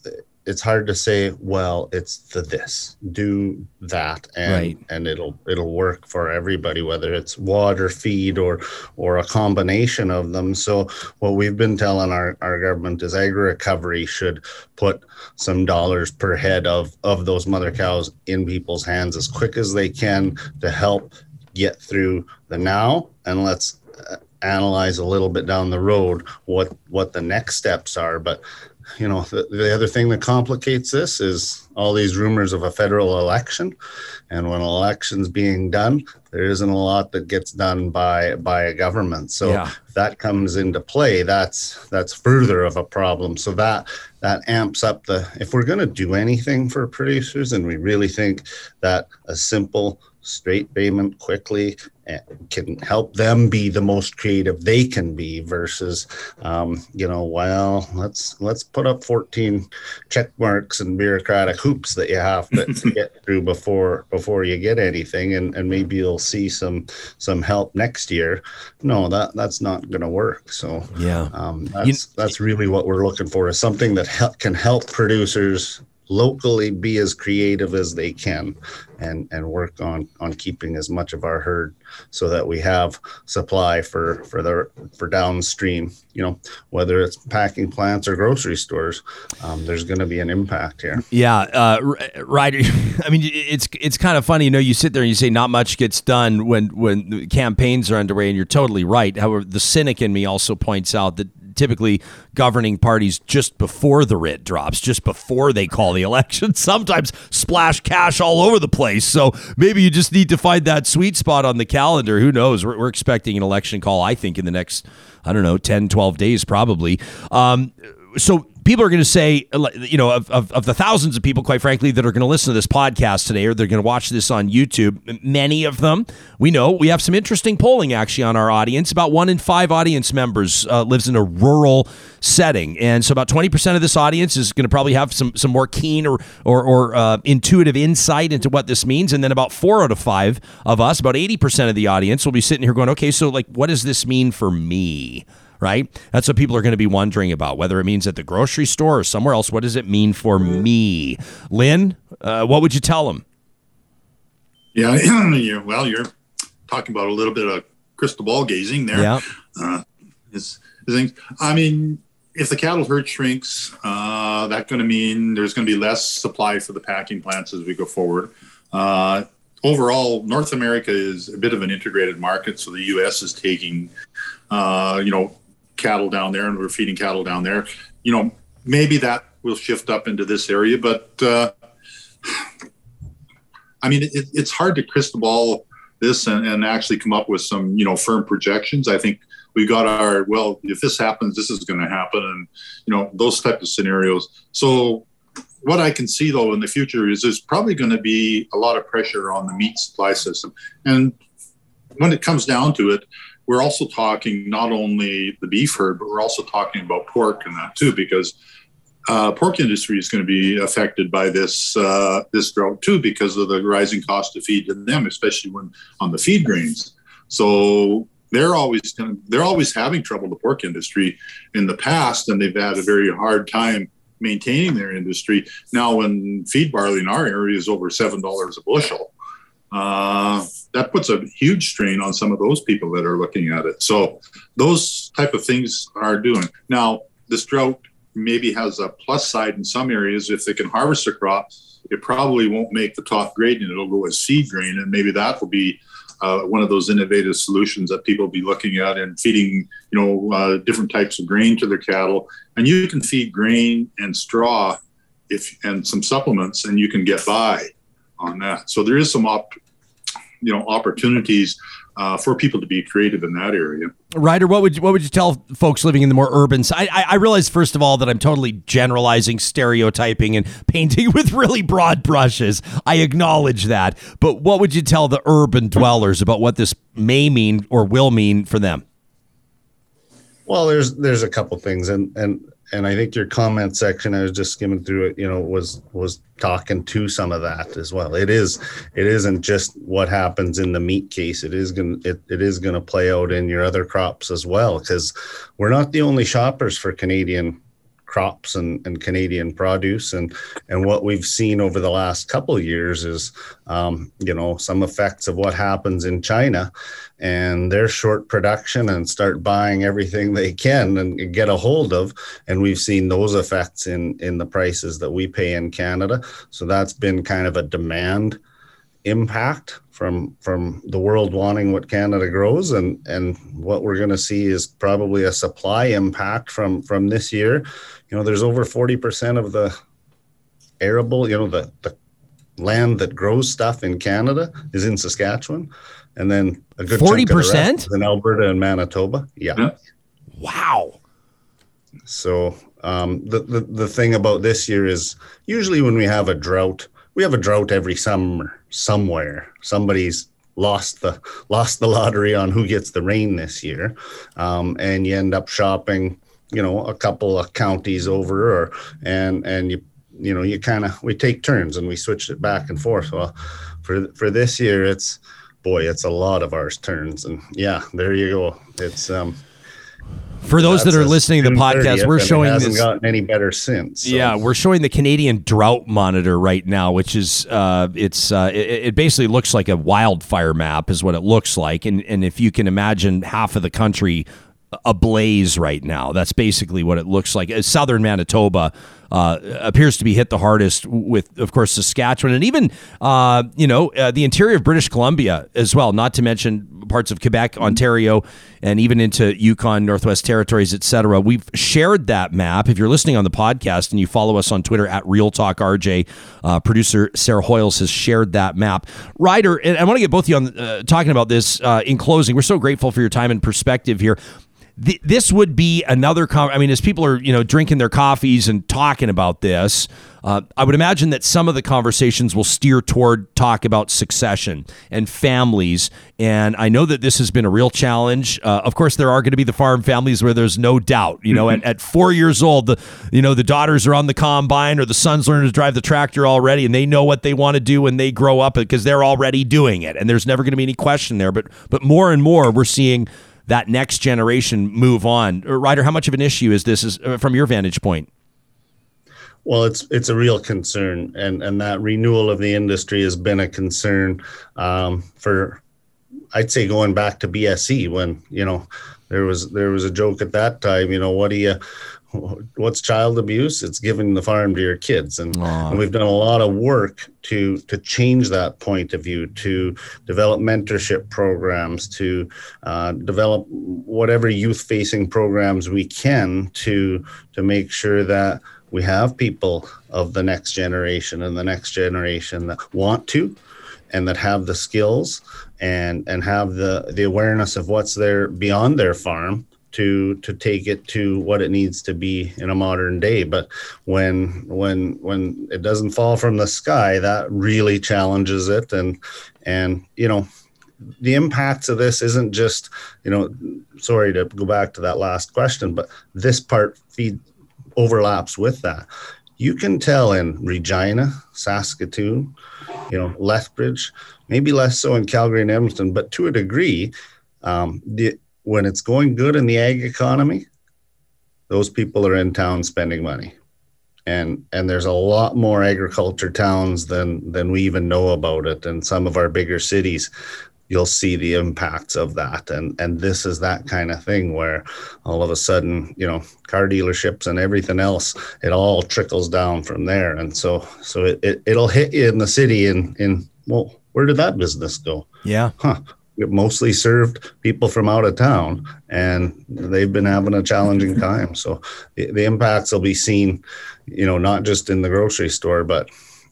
it's hard to say well it's the this do that and right. and it'll it'll work for everybody whether it's water feed or or a combination of them. So what we've been telling our, our government is AgriRecovery should put some dollars per head of of those mother cows in people's hands as quick as they can to help get through the now. And let's uh, analyze a little bit down the road what what the next steps are. But you know, the, the other thing that complicates this is all these rumors of a federal election. And when an election's being done, there isn't a lot that gets done by by a government. So yeah. if that comes into play, that's that's further of a problem. So that that amps up the if we're going to do anything for producers and we really think that a simple straight payment quickly can help them be the most creative they can be versus um, you know well let's let's put up 14 check marks and bureaucratic hoops that you have to, to get through before before you get anything and, and maybe you'll see some some help next year no that that's not going to work so Yeah. um, that's that's really what we're looking for is something that hel- can help producers locally be as creative as they can and and work on on keeping as much of our herd so that we have supply for for the for downstream you know whether it's packing plants or grocery stores um, there's going to be an impact here Yeah, uh, R- Ryder. I mean, it's it's kind of funny. You know, you sit there and you say not much gets done when when campaigns are underway, and you're totally right. However, the cynic in me also points out that typically governing parties just before the writ drops, just before they call the election, sometimes splash cash all over the place. So maybe you just need to find that sweet spot on the calendar. Who knows? We're, we're expecting an election call, I think, in the next, I don't know, 10, 12 days probably. Um, so people are going to say, you know, of, of, of the thousands of people, quite frankly, that are going to listen to this podcast today or they're going to watch this on YouTube, many of them, we know we have some interesting polling actually on our audience. About one in five audience members uh, lives in a rural setting. And so about 20% of this audience is going to probably have some, some more keen or, or, or uh, intuitive insight into what this means. And then about four out of five of us, about 80% of the audience will be sitting here going, okay, so like, what does this mean for me? Right? That's what people are going to be wondering about, whether it means at the grocery store or somewhere else. What does it mean for me? Lynn, uh, what would you tell them? Yeah, yeah, well, you're talking about a little bit of crystal ball gazing there. Yeah. Uh, is, is things. I mean, if the cattle herd shrinks, uh, that's going to mean there's going to be less supply for the packing plants as we go forward. Uh, overall, North America is a bit of an integrated market, so the U.S. is taking, uh, you know, cattle down there, and we're feeding cattle down there. You know, maybe that will shift up into this area, but uh, I mean, it, it's hard to crystal ball this and, and actually come up with some, you know, firm projections. I think we got our well, if this happens, this is going to happen, and you know, those type of scenarios. So what I can see though in the future is there's probably going to be a lot of pressure on the meat supply system. And when it comes down to it, we're also talking not only the beef herd, but we're also talking about pork and that too, because uh, pork industry is going to be affected by this uh, this drought too, because of the rising cost of feed to them, especially when on the feed grains. So they're always they're always having trouble the pork industry in the past, and they've had a very hard time maintaining their industry. Now, when feed barley in our area is over seven dollars a bushel, uh, that puts a huge strain on some of those people that are looking at it. So those type of things are doing. Now, this drought maybe has a plus side in some areas. If they can harvest a crop, it probably won't make the top grade and it'll go as seed grain, and maybe that will be. Uh, one of those innovative solutions that people will be looking at and feeding, you know, uh, different types of grain to their cattle. And you can feed grain and straw, if and some supplements, and you can get by on that. So there is some op, you know, opportunities uh, for people to be creative in that area. Ryder, what would you, what would you tell folks living in the more urban side? I, I realize first of all that I'm totally generalizing, stereotyping, and painting with really broad brushes. I acknowledge that, but what would you tell the urban dwellers about what this may mean or will mean for them? Well, there's there's a couple things, and and and I think your comment section, I was just skimming through it, you know, was was talking to some of that as well. It is it isn't just what happens in the meat case. It is gonna it, it is gonna play out in your other crops as well, because we're not the only shoppers for Canadian crops and, and Canadian produce. And and what we've seen over the last couple of years is um, you know some effects of what happens in China. And their short production and start buying everything they can and get a hold of. And we've seen those effects in in the prices that we pay in Canada. So that's been kind of a demand impact from from the world wanting what Canada grows. And and what we're going to see is probably a supply impact from from this year you know there's over 40% of the arable you know the the land that grows stuff in Canada is in Saskatchewan and then a good 40% in Alberta and Manitoba yeah. yeah. wow so um, the, the the thing about this year is usually when we have a drought we have a drought every summer somewhere. Somebody's lost the lost the lottery on who gets the rain this year, um, and you end up shopping, you know, a couple of counties over, or and and you you know you kind of we take turns and we switch it back and forth. Well, for for this year, it's boy, it's a lot of ours turns, and yeah, there you go. It's um for those that are listening to the podcast, we're showing hasn't this, gotten any better since. So. Yeah, we're showing the Canadian drought monitor right now, which is uh, it's uh, it, it, basically looks like a wildfire map, is what it looks like, and and if you can imagine half of the country ablaze right now, that's basically what it looks like. Uh, Southern Manitoba uh, appears to be hit the hardest with, of course, Saskatchewan and even, uh, you know, uh, the interior of British Columbia as well, not to mention parts of Quebec, Ontario, and even into Yukon, Northwest Territories, etc. We've shared that map. If you're listening on the podcast and you follow us on Twitter at Real Talk RJ, uh, producer Sarah Hoyles has shared that map. Ryder, and I want to get both of you on uh, talking about this in closing. We're so grateful for your time and perspective here th- this would be another. Com- I mean, as people are you know drinking their coffees and talking about this, uh, I would imagine that some of the conversations will steer toward talk about succession and families. And I know that this has been a real challenge. Uh, of course, there are going to be the farm families where there's no doubt. You know, at, at four years old, the you know the daughters are on the combine or the sons learn to drive the tractor already, and they know what they want to do when they grow up because they're already doing it, and there's never going to be any question there. But but more and more, we're seeing that next generation move on. Uh, Ryder, how much of an issue is this is, uh, from your vantage point? Well, it's it's a real concern, and and that renewal of the industry has been a concern um, for, I'd say, going back to BSE when you know there was there was a joke at that time. You know, what do you what's child abuse? It's giving the farm to your kids, and, and, we've done a lot of work to to change that point of view, to develop mentorship programs, to uh, develop whatever youth facing programs we can to to make sure that we have people of the next generation and the next generation that want to and that have the skills and and have the the awareness of what's there beyond their farm to to take it to what it needs to be in a modern day. But when when when it doesn't fall from the sky that really challenges it. And and you know the impacts of this isn't just you know sorry to go back to that last question but this part feed overlaps with that. You can tell in regina saskatoon you know lethbridge maybe less so in calgary and edmonton but to a degree um, the when it's going good in the ag economy, those people are in town spending money. And and there's a lot more agriculture towns than than we even know about it. And some of our bigger cities, you'll see the impacts of that. And and this is that kind of thing where all of a sudden, you know, car dealerships and everything else, it all trickles down from there. And so so it, it it'll hit you in the city in in well, where did that business go? Yeah. Huh mostly served people from out of town and they've been having a challenging time. So the, the, impacts will be seen you know not just in the grocery store but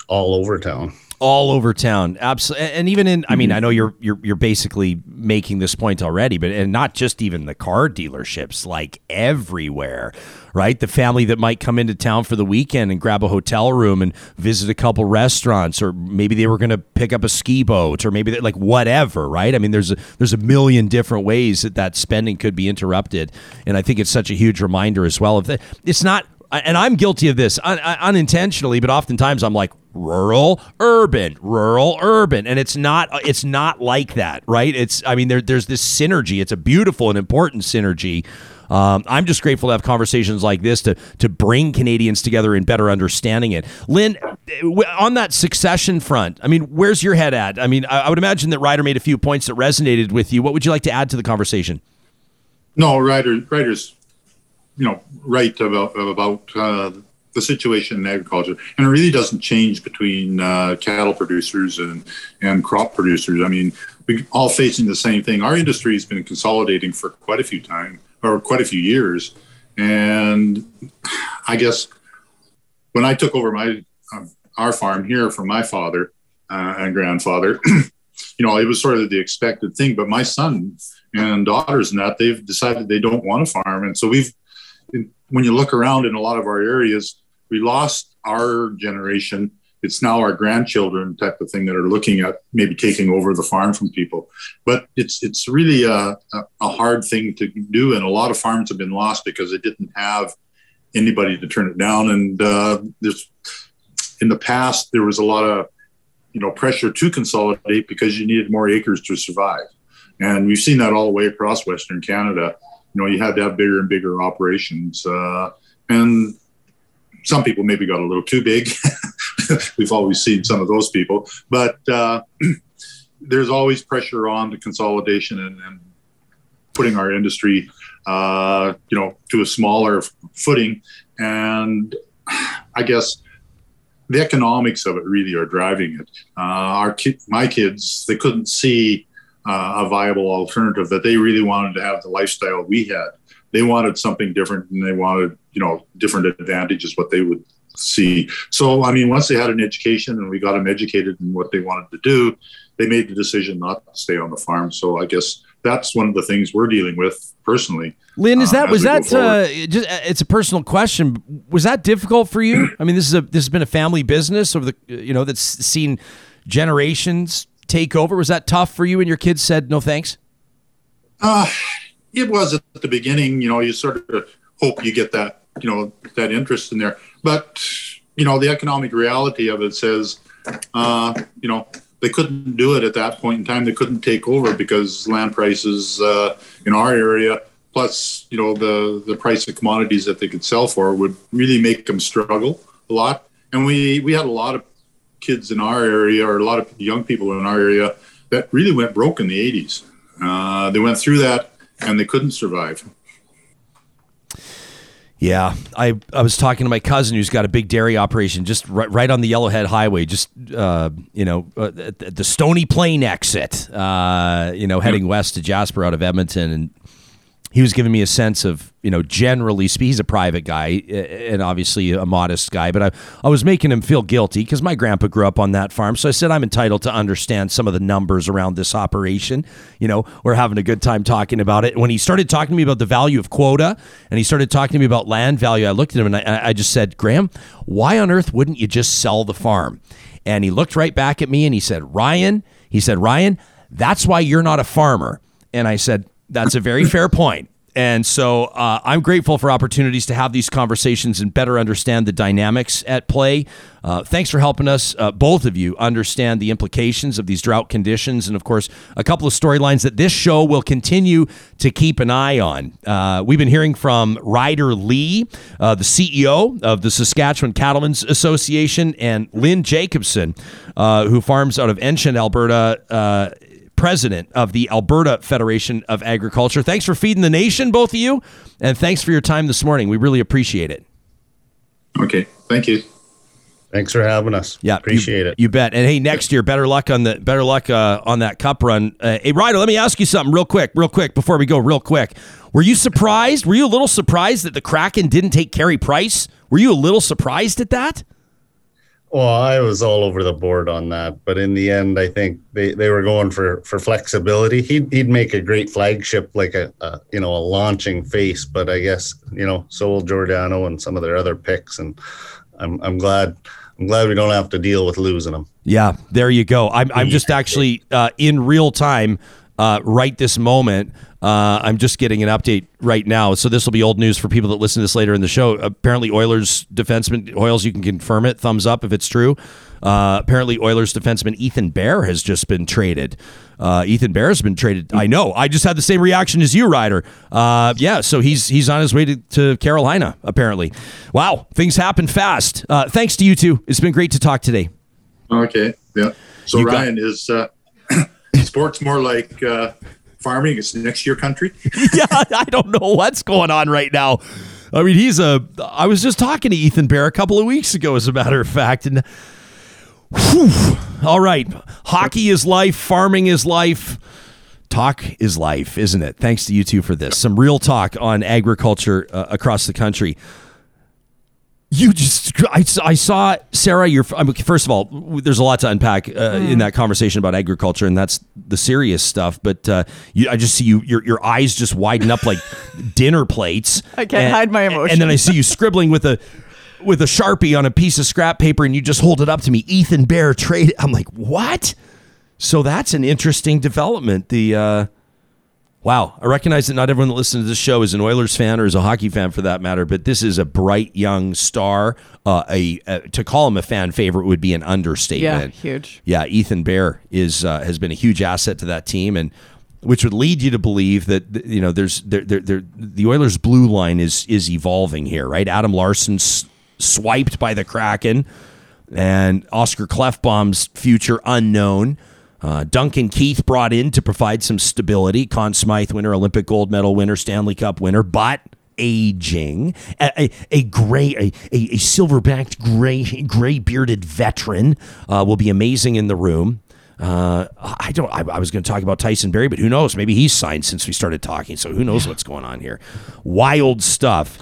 all over town all over town. Absolutely and even in i mean mm-hmm. i know you're you're you're basically making this point already but and not just even the car dealerships like everywhere right? The family that might come into town for the weekend and grab a hotel room and visit a couple restaurants or maybe they were going to pick up a ski boat or maybe like whatever right? I mean there's a there's a million different ways that that spending could be interrupted and i think it's such a huge reminder as well of that it's not and I'm guilty of this un- unintentionally, but oftentimes I'm like rural, urban, rural, urban, and it's not it's not like that, right? It's I mean there, there's this synergy. It's a beautiful and important synergy. Um, I'm just grateful to have conversations like this to to bring Canadians together in better understanding it. Lynn, on that succession front, I mean, where's your head at? I mean, I, I would imagine that Ryder made a few points that resonated with you. What would you like to add to the conversation? No, Ryder, Ryder's you know right about about uh, the situation in agriculture, and it really doesn't change between uh, cattle producers and and crop producers. I mean, we're all facing the same thing. Our industry has been consolidating for quite a few time or quite a few years, and I guess when I took over my uh, our farm here from my father uh, and grandfather. you know, it was sort of the expected thing. But my son and daughters and that they've decided they don't want to farm, and so we've when you look around in a lot of our areas, we lost our generation it's now our grandchildren type of thing that are looking at maybe taking over the farm from people. But it's it's really a, a hard thing to do, and a lot of farms have been lost because they didn't have anybody to turn it down. And uh, there's in the past there was a lot of you know pressure to consolidate because you needed more acres to survive, and we've seen that all the way across Western Canada. You know, you had to have bigger and bigger operations, uh, and some people maybe got a little too big. We've always seen some of those people, but uh, there's always pressure on the consolidation and, and putting our industry, uh, you know, to a smaller footing. And I guess the economics of it really are driving it. Uh, our ki- my kids, they couldn't see uh, a viable alternative that they really wanted to have the lifestyle we had. They wanted something different, and they wanted, you know, different advantages what they would see. So, I mean, once they had an education and we got them educated in what they wanted to do, they made the decision not to stay on the farm. So, I guess that's one of the things we're dealing with personally. Lynn, is that as was that uh, just uh, it's a personal question. Was that difficult for you? I mean, this is a this has been a family business over the you know that's seen generations take over. Was that tough for you and your kids said no thanks? Uh, it was at the beginning. You know, you sort of hope you get that, you know, that interest in there. But you know, the economic reality of it says, uh, you know, they couldn't do it at that point in time. They couldn't take over because land prices uh, in our area, plus you know the the price of commodities that they could sell for, would really make them struggle a lot. And we we had a lot of kids in our area, or a lot of young people in our area, that really went broke in the '80s. Uh, they went through that and they couldn't survive. Yeah, I, I was talking to my cousin who's got a big dairy operation just right, right on the Yellowhead Highway, just uh, you know uh, the Stony Plain exit, uh, you know heading west to Jasper out of Edmonton, and he was giving me a sense of you know generally he's a private guy and obviously a modest guy, but I I was making him feel guilty because my grandpa grew up on that farm, so I said I'm entitled to understand some of the numbers around this operation. You know, we're having a good time talking about it. When he started talking to me about the value of quota, and he started talking to me about land value, I looked at him and I, I just said, Graham, why on earth wouldn't you just sell the farm? And he looked right back at me and he said, Ryan, he said, Ryan, that's why you're not a farmer. And I said, that's a very fair point. And so uh, I'm grateful for opportunities to have these conversations and better understand the dynamics at play. Uh, thanks for helping us, uh, both of you, understand the implications of these drought conditions. And of course, a couple of storylines that this show will continue to keep an eye on. Uh, we've been hearing from Ryder Lee, uh, the CEO of the Saskatchewan Cattlemen's Association, and Lynn Jacobson, uh, who farms out of Enchant, Alberta president of the Alberta Federation of Agriculture. Thanks for feeding the nation, both of you, and thanks for your time this morning. We really appreciate it. Okay, thank you. Thanks for having us. Yeah, appreciate you, it. You bet. And hey, next year, better luck on the better luck uh, on that cup run. Uh, hey, Ryder, let me ask you something real quick, real quick before we go, real quick. Were you surprised? Were you a little surprised that the Kraken didn't take Carey Price? Were you a little surprised at that? Well, I was all over the board on that, but in the end, I think they, they were going for, for flexibility. He'd he'd make a great flagship, like a, a you know a launching face. But I guess you know so will Giordano and some of their other picks, and I'm I'm glad I'm glad we don't have to deal with losing them. Yeah, there you go. I'm, I'm just actually uh, in real time uh, right this moment. Uh, I'm just getting an update right now. So this will be old news for people that listen to this later in the show. Apparently, Oilers defenseman Oils, you can confirm it. Thumbs up if it's true. Uh, apparently, Oilers defenseman Ethan Bear has just been traded. Uh, Ethan Bear has been traded. I know. I just had the same reaction as you, Ryder. Uh, yeah, so he's he's on his way to, to Carolina. Apparently, wow, things happen fast. Uh, thanks to you two. It's been great to talk today. Okay, yeah. So You got- Ryan is uh, sports more like uh, farming. It's next year country. yeah, I don't know what's going on right now. I mean, he's a. I was just talking to Ethan Bear a couple of weeks ago, as a matter of fact, and. Whew, all right, hockey is life, farming is life. Talk is life, isn't it? Thanks to you two for this. Some real talk on agriculture uh, across the country. You just, I, I saw Sarah. Your I mean, first of all, there's a lot to unpack uh, in that conversation about agriculture, and that's the serious stuff. But uh, you, I just see you, your your eyes just widen up like dinner plates. I can't hide my emotions And then I see you scribbling with a with a sharpie on a piece of scrap paper and you just hold it up to me. Ethan Bear trade. I'm like, what? So that's an interesting development. The uh, wow, I recognize that not everyone that listens to this show is an Oilers fan or is a hockey fan for that matter, but this is a bright young star. Uh, a, a to call him a fan favorite would be an understatement. Yeah, huge. Yeah, Ethan Bear is uh, has been a huge asset to that team, and which would lead you to believe that you know there's there, there, there, the Oilers' blue line is is evolving here, right? Adam Larsson swiped by the Kraken, and Oscar Klefbom's future unknown. Uh, Duncan Keith brought in to provide some stability. Conn Smythe winner, Olympic gold medal winner, Stanley Cup winner, but aging. A, a, a gray, a, a, a silver-backed gray, gray bearded veteran uh, will be amazing in the room. Uh, I don't. I, I was going to talk about Tyson Barrie, but who knows? Maybe he's signed since we started talking. So who knows what's going on here? Wild stuff.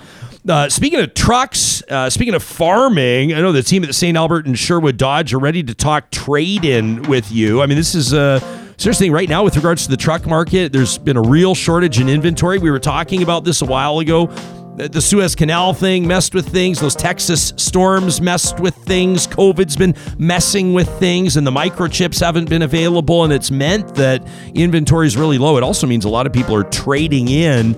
Uh, speaking of trucks, uh, speaking of farming, I know the team at the St. Albert and Sherwood Dodge are ready to talk trade in with you. I mean, this is a serious thing right now with regards to the truck market. There's been a real shortage in inventory. We were talking about this a while ago. The Suez Canal thing messed with things. Those Texas storms messed with things. COVID's been messing with things, and the microchips haven't been available, and it's meant that inventory is really low. It also means a lot of people are trading in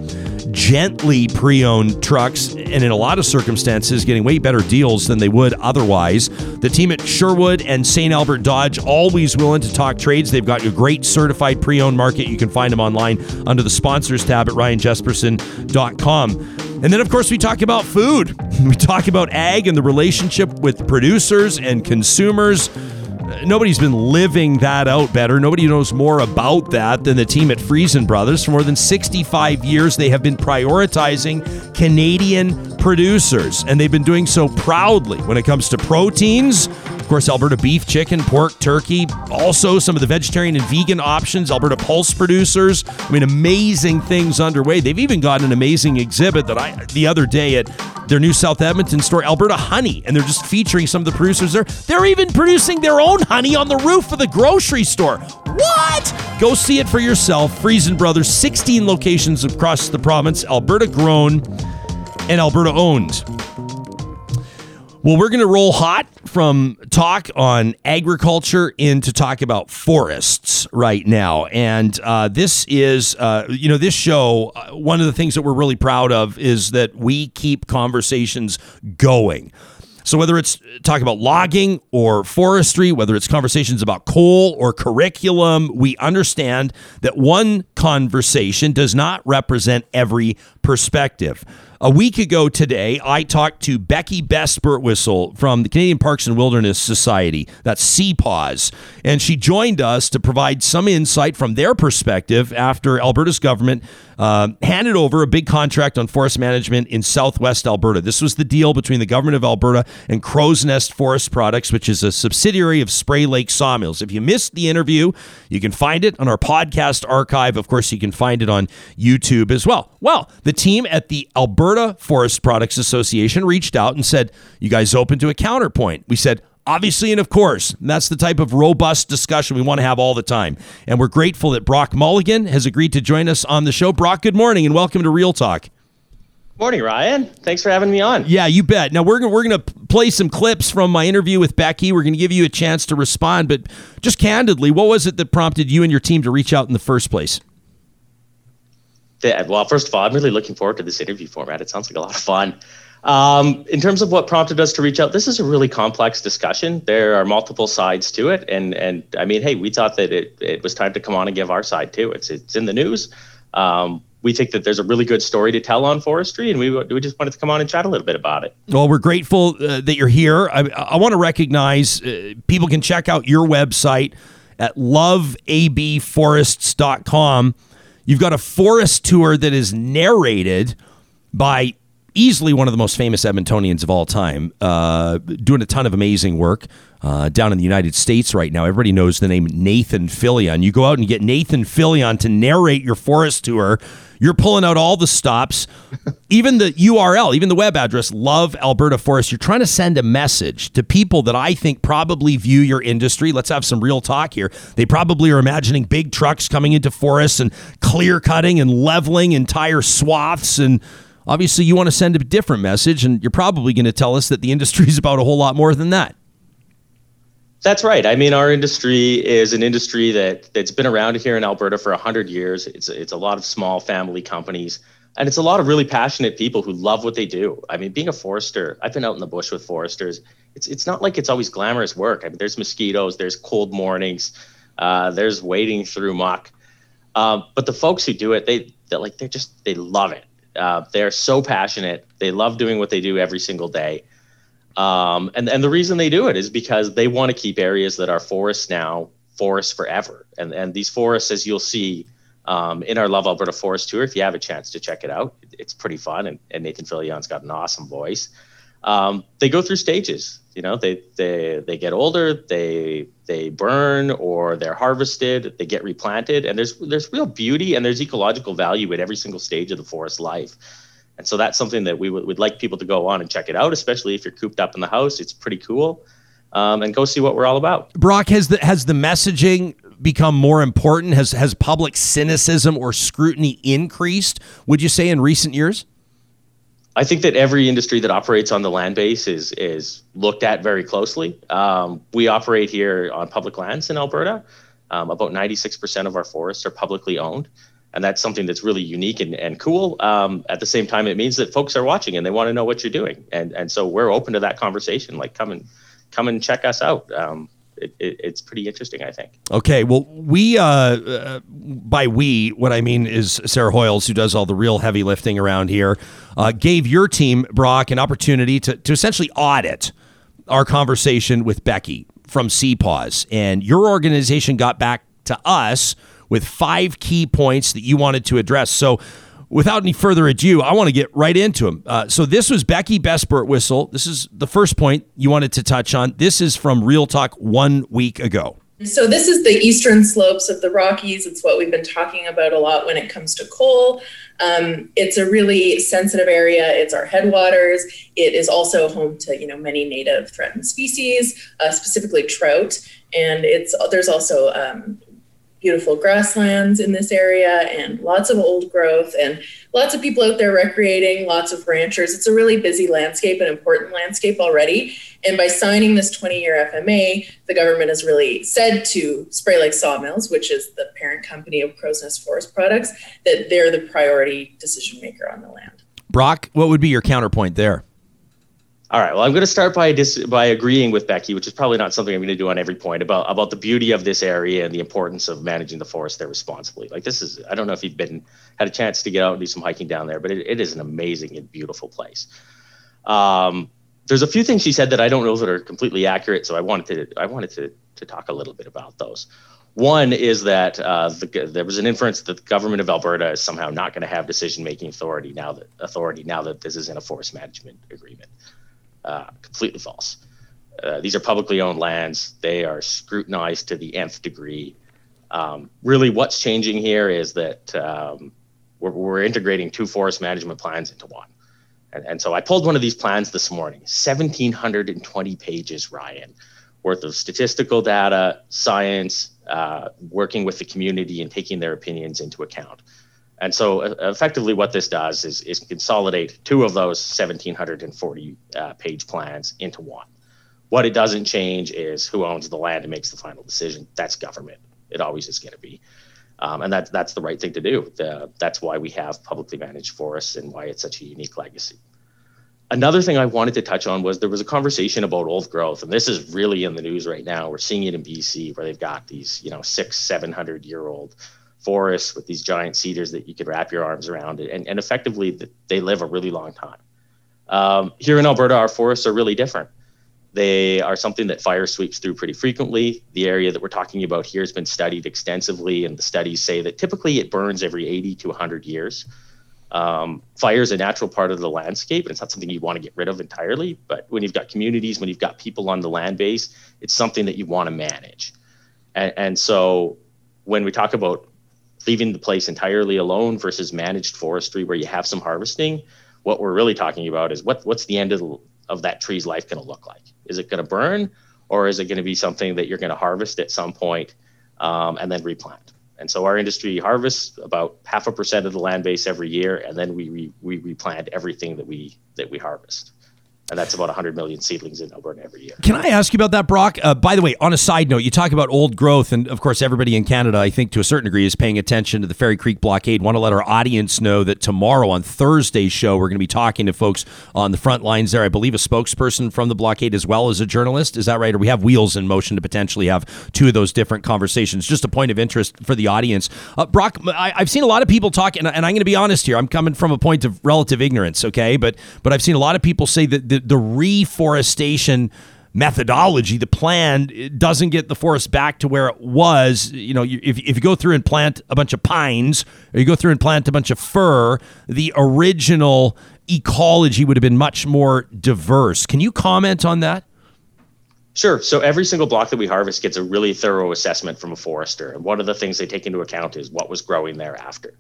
gently pre-owned trucks, and in a lot of circumstances, getting way better deals than they would otherwise. The team at Sherwood and St. Albert Dodge always willing to talk trades. They've got a great certified pre-owned market. You can find them online under the sponsors tab at ryanjespersen.com. And then, of course, we talk about food. We talk about ag and the relationship with producers and consumers. Uh, Nobody's been living that out better. Nobody knows more about that than the team at Freson Brothers. For more than 65 years, they have been prioritizing Canadian producers, and they've been doing so proudly when it comes to proteins. Of course, Alberta beef, chicken, pork, turkey. Also, some of the vegetarian and vegan options. Alberta pulse producers. I mean, amazing things underway. They've even got an amazing exhibit that I the other day at their new South Edmonton store, Alberta Honey, and they're just featuring some of the producers there. They're even producing their own honey on the roof of the grocery store. What? Go see it for yourself. Freson Brothers, 16 locations across the province, Alberta grown and Alberta owned. Well, we're going to roll hot from talk on agriculture into talk about forests right now. And uh, this is, uh, you know, this show, uh, one of the things that we're really proud of is that we keep conversations going. So whether it's talking about logging or forestry, whether it's conversations about coal or curriculum, we understand that one conversation does not represent every perspective. A week ago today, I talked to Becky Best Burtwhistle from the Canadian Parks and Wilderness Society, that's CPAWS, and she joined us to provide some insight from their perspective after Alberta's government uh, handed over a big contract on forest management in southwest Alberta. This was the deal between the government of Alberta and Crowsnest Forest Products, which is a subsidiary of Spray Lake Sawmills. If you missed the interview, you can find it on our podcast archive. Of course, you can find it on YouTube as well. Well, the team at the Alberta Forest Products Association reached out and said, You guys open to a counterpoint? We said, Obviously, and of course, And that's the type of robust discussion we want to have all the time. And we're grateful that Brock Mulligan has agreed to join us on the show. Brock, good morning and welcome to Real Talk. Morning, Ryan. Thanks for having me on. Yeah, you bet. Now we're gonna, we're going to play some clips from my interview with Becky. We're going to give you a chance to respond, but just candidly, what was it that prompted you and your team to reach out in the first place? Well, first of all, I'm really looking forward to this interview format. It sounds like a lot of fun. Um, in terms of what prompted us to reach out, this is a really complex discussion. There are multiple sides to it, and and I mean, hey, we thought that it, it was time to come on and give our side too. It's it's in the news. Um, we think that there's a really good story to tell on forestry, and we we just wanted to come on and chat a little bit about it. Well, we're grateful uh, that you're here. I, I want to recognize uh, people can check out your website at loveabforests.com. You've got a forest tour that is narrated by easily one of the most famous Edmontonians of all time, uh, doing a ton of amazing work uh, down in the United States right now. Everybody knows the name Nathan Fillion. You go out and get Nathan Fillion to narrate your forest tour. You're pulling out all the stops, even the URL, even the web address, Love Alberta Forest. You're trying to send a message to people that I think probably view your industry. Let's have some real talk here. They probably are imagining big trucks coming into forests and clear cutting and leveling entire swaths and Obviously, you want to send a different message, and you're probably going to tell us that the industry is about a whole lot more than that. That's right. I mean, our industry is an industry that that's been around here in Alberta for hundred years. It's it's a lot of small family companies, and it's a lot of really passionate people who love what they do. I mean, being a forester, I've been out in the bush with foresters. It's it's not like it's always glamorous work. I mean, there's mosquitoes, there's cold mornings, uh, there's wading through muck. Um, but the folks who do it, they they like they just they love it. Uh, they're so passionate. They love doing what they do every single day. Um, and, and the reason they do it is because they want to keep areas that are forests now forests forever. And, and these forests, as you'll see um, in our Love Alberta Forest Tour, if you have a chance to check it out, it's pretty fun. And, and Nathan Fillion's got an awesome voice. Um, they go through stages. You know, they, they, they get older, they, they burn or they're harvested, they get replanted. And there's, there's real beauty and there's ecological value at every single stage of the forest life. And so that's something that we would would like people to go on and check it out, especially if you're cooped up in the house. It's pretty cool. Um, and go see what we're all about. Brock, has the has the messaging become more important? Has has public cynicism or scrutiny increased? Would you say in recent years? I think that every industry that operates on the land base is is looked at very closely. Um, we operate here on public lands in Alberta. Um, about 96% of our forests are publicly owned and that's something that's really unique and, and cool. Um, at the same time, it means that folks are watching and they want to know what you're doing, and and so we're open to that conversation. Like, come and come and check us out. Um, it, it, it's pretty interesting, I think. Okay, well, we uh, uh, by we, what I mean is Sarah Hoyles, who does all the real heavy lifting around here, uh, gave your team Brock an opportunity to to essentially audit our conversation with Becky from CPAWS, and your organization got back to us with five key points that you wanted to address. So, without any further ado, I want to get right into them. Uh, so, this was Becky Bespert whistle. This is the first point you wanted to touch on. This is from Real Talk one week ago. So, this is the eastern slopes of the Rockies. It's what we've been talking about a lot when it comes to coal. Um, it's a really sensitive area. It's our headwaters. It is also home to you know many native threatened species, uh, specifically trout. And it's there's also um, beautiful grasslands in this area and lots of old growth and lots of people out there recreating, lots of ranchers. It's a really busy landscape, an important landscape already. And by signing this 20 year FMA, the government has really said to Spray Lake Sawmills, which is the parent company of Crowsnest Forest Products, that they're the priority decision maker on the land. Brock, what would be your counterpoint there? All right. Well, I'm going to start by dis- by agreeing with Becky, which is probably not something I'm going to do on every point about about the beauty of this area and the importance of managing the forest there responsibly. Like this is, I don't know if you've been had a chance to get out and do some hiking down there, but it, it is an amazing and beautiful place. Um, there's a few things she said that I don't know that are completely accurate, so I wanted to I wanted to to talk a little bit about those. One is that uh, the, there was an inference that the government of Alberta is somehow not going to have decision making authority now that authority now that this is in a forest management agreement. Uh, completely false. Uh, these are publicly owned lands. They are scrutinized to the nth degree. Um, really, what's changing here is that um, we're, we're, integrating two forest management plans into one. And, and, so I pulled one of these plans this morning 1,720 pages, Ryan, worth of statistical data, science, uh, working with the community and taking their opinions into account. And so uh, effectively what this does is, is consolidate two of those 1740 uh, page plans into one. What it doesn't change is who owns the land and makes the final decision. That's government. It always is going to be. Um, and that's, that's the right thing to do. The, that's why we have publicly managed forests and why it's such a unique legacy. Another thing I wanted to touch on was there was a conversation about old growth, and this is really in the news right now. We're seeing it in BC where they've got these, you know, six, seven hundred year old forests with these giant cedars that you could wrap your arms around and, and effectively they live a really long time. Um, here in alberta our forests are really different. They are something that fire sweeps through pretty frequently. The area that we're talking about here has been studied extensively and the studies say that typically it burns every 80 to 100 years. Um, fire is a natural part of the landscape and it's not something you want to get rid of entirely but when you've got communities when you've got people on the land base it's something that you want to manage. And, and so when we talk about leaving the place entirely alone versus managed forestry where you have some harvesting, what we're really talking about is what what's the end of, the, of that tree's life going to look like? Is it going to burn, or is it going to be something that you're going to harvest at some point, um, and then replant? And so our industry harvests about half a percent of the land base every year, and then we, we, we replant everything that we that we harvest and that's about 100 million seedlings in Alberta every year. Can I ask you about that, Brock? Uh, by the way, on a side note, you talk about old growth, and of course, everybody in Canada, I think to a certain degree, is paying attention to the Fairy Creek blockade. Want to let our audience know that tomorrow on Thursday's show, we're going to be talking to folks on the front lines there. I believe a spokesperson from the blockade as well as a journalist. Is that right? Or we have wheels in motion to potentially have two of those different conversations. Just a point of interest for the audience. Uh, Brock, I, have seen a lot of people talk, and, and I'm going to be honest here. I'm coming from a point of relative ignorance, okay? But but I've seen a lot of people say that the, the reforestation methodology, the plan doesn't get the forest back to where it was. You know, if, if you go through and plant a bunch of pines or you go through and plant a bunch of fir, the original ecology would have been much more diverse. Can you comment on that? Sure. So every single block that we harvest gets a really thorough assessment from a forester. And one of the things they take into account is what was growing thereafter.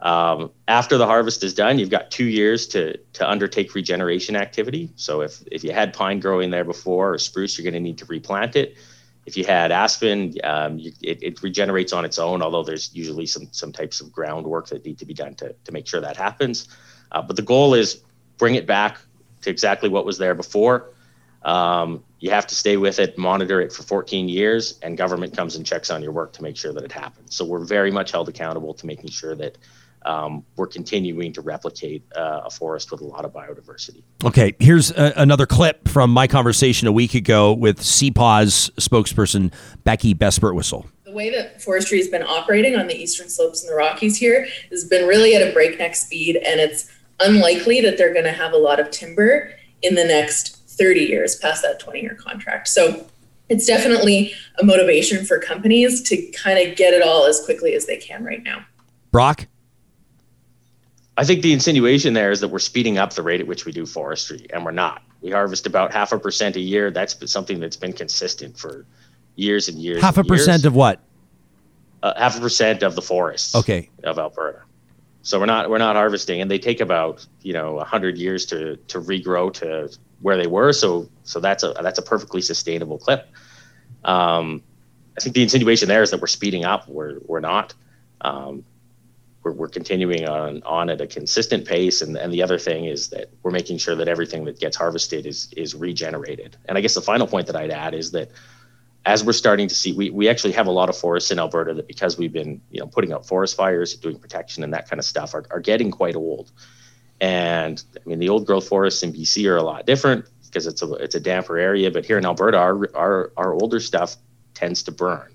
Um, after the harvest is done, you've got two years to to undertake regeneration activity. So if if you had pine growing there before or spruce, you're going to need to replant it. If you had aspen, um, you, it, it, regenerates on its own, although there's usually some some types of groundwork that need to be done to to make sure that happens. Uh, but the goal is bring it back to exactly what was there before. Um, you have to stay with it, monitor it for 14 years, and government comes and checks on your work to make sure that it happens. So we're very much held accountable to making sure that um, we're continuing to replicate uh, a forest with a lot of biodiversity. Okay, here's a, another clip from my conversation a week ago with CPAWS spokesperson, Becky Besbert-Wissel. The way that forestry has been operating on the eastern slopes in the Rockies here has been really at a breakneck speed, and it's unlikely that they're going to have a lot of timber in the next 30 years past that 20 year contract. So it's definitely a motivation for companies to kind of get it all as quickly as they can right now. Brock? I think the insinuation there is that we're speeding up the rate at which we do forestry, and we're not. We harvest about half a percent a year. That's something that's been consistent for years and years. Half and a percent of what? Uh, half a percent of the forests. Okay. Of Alberta. So we're not we're not harvesting, and they take about you know hundred years to to regrow to where they were. So so that's a that's a perfectly sustainable clip. Um, I think the insinuation there is that we're speeding up. We're we're not. Um, we're, we're continuing on on at a consistent pace. And, and the other thing is that we're making sure that everything that gets harvested is is regenerated. And i guess the final point that i'd add is that as we're starting to see we, we actually have a lot of forests in alberta that because we've been you know putting out forest fires doing protection and that kind of stuff are, are getting quite old. And i mean the old growth forests in bc are a lot different because it's a it's a damper area. But here in alberta our our, our older stuff tends to burn.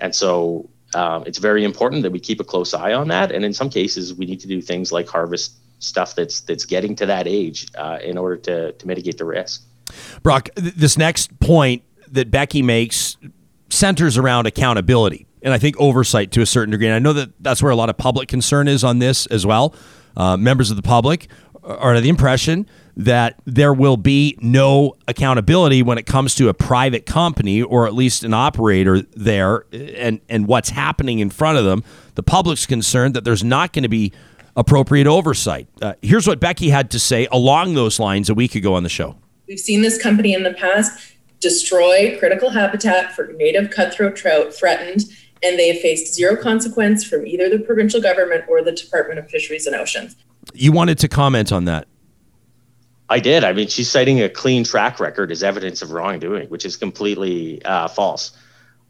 And so um, it's very important that we keep a close eye on that. And in some cases, we need to do things like harvest stuff that's that's getting to that age uh, in order to to mitigate the risk. Brock, th- this next point that Becky makes centers around accountability and I think oversight to a certain degree. And I know that that's where a lot of public concern is on this as well. Uh, members of the public are the impression that there will be no accountability when it comes to a private company or at least an operator there and, and what's happening in front of them. The public's concerned that there's not going to be appropriate oversight. Uh, here's what Becky had to say along those lines a week ago on the show. We've seen this company in the past destroy critical habitat for native cutthroat trout threatened, and they have faced zero consequence from either the provincial government or the Department of Fisheries and Oceans. You wanted to comment on that. I did. I mean, she's citing a clean track record as evidence of wrongdoing, which is completely uh, false.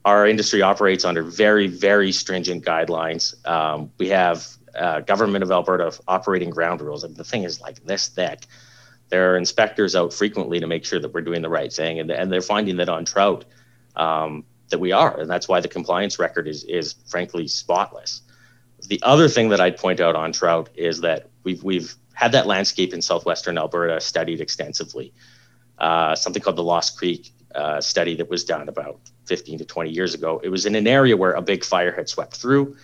Our industry operates under very, very stringent guidelines. Um, we have uh, government of Alberta operating ground rules. And the thing is like this thick. There are inspectors out frequently to make sure that we're doing the right thing, and, and they're finding that on trout um, that we are, and that's why the compliance record is is frankly spotless. The other thing that I'd point out on trout is that we've we've had that landscape in southwestern Alberta studied extensively. Uh, something called the Lost Creek uh, study that was done about 15 to 20 years ago. It was in an area where a big fire had swept through.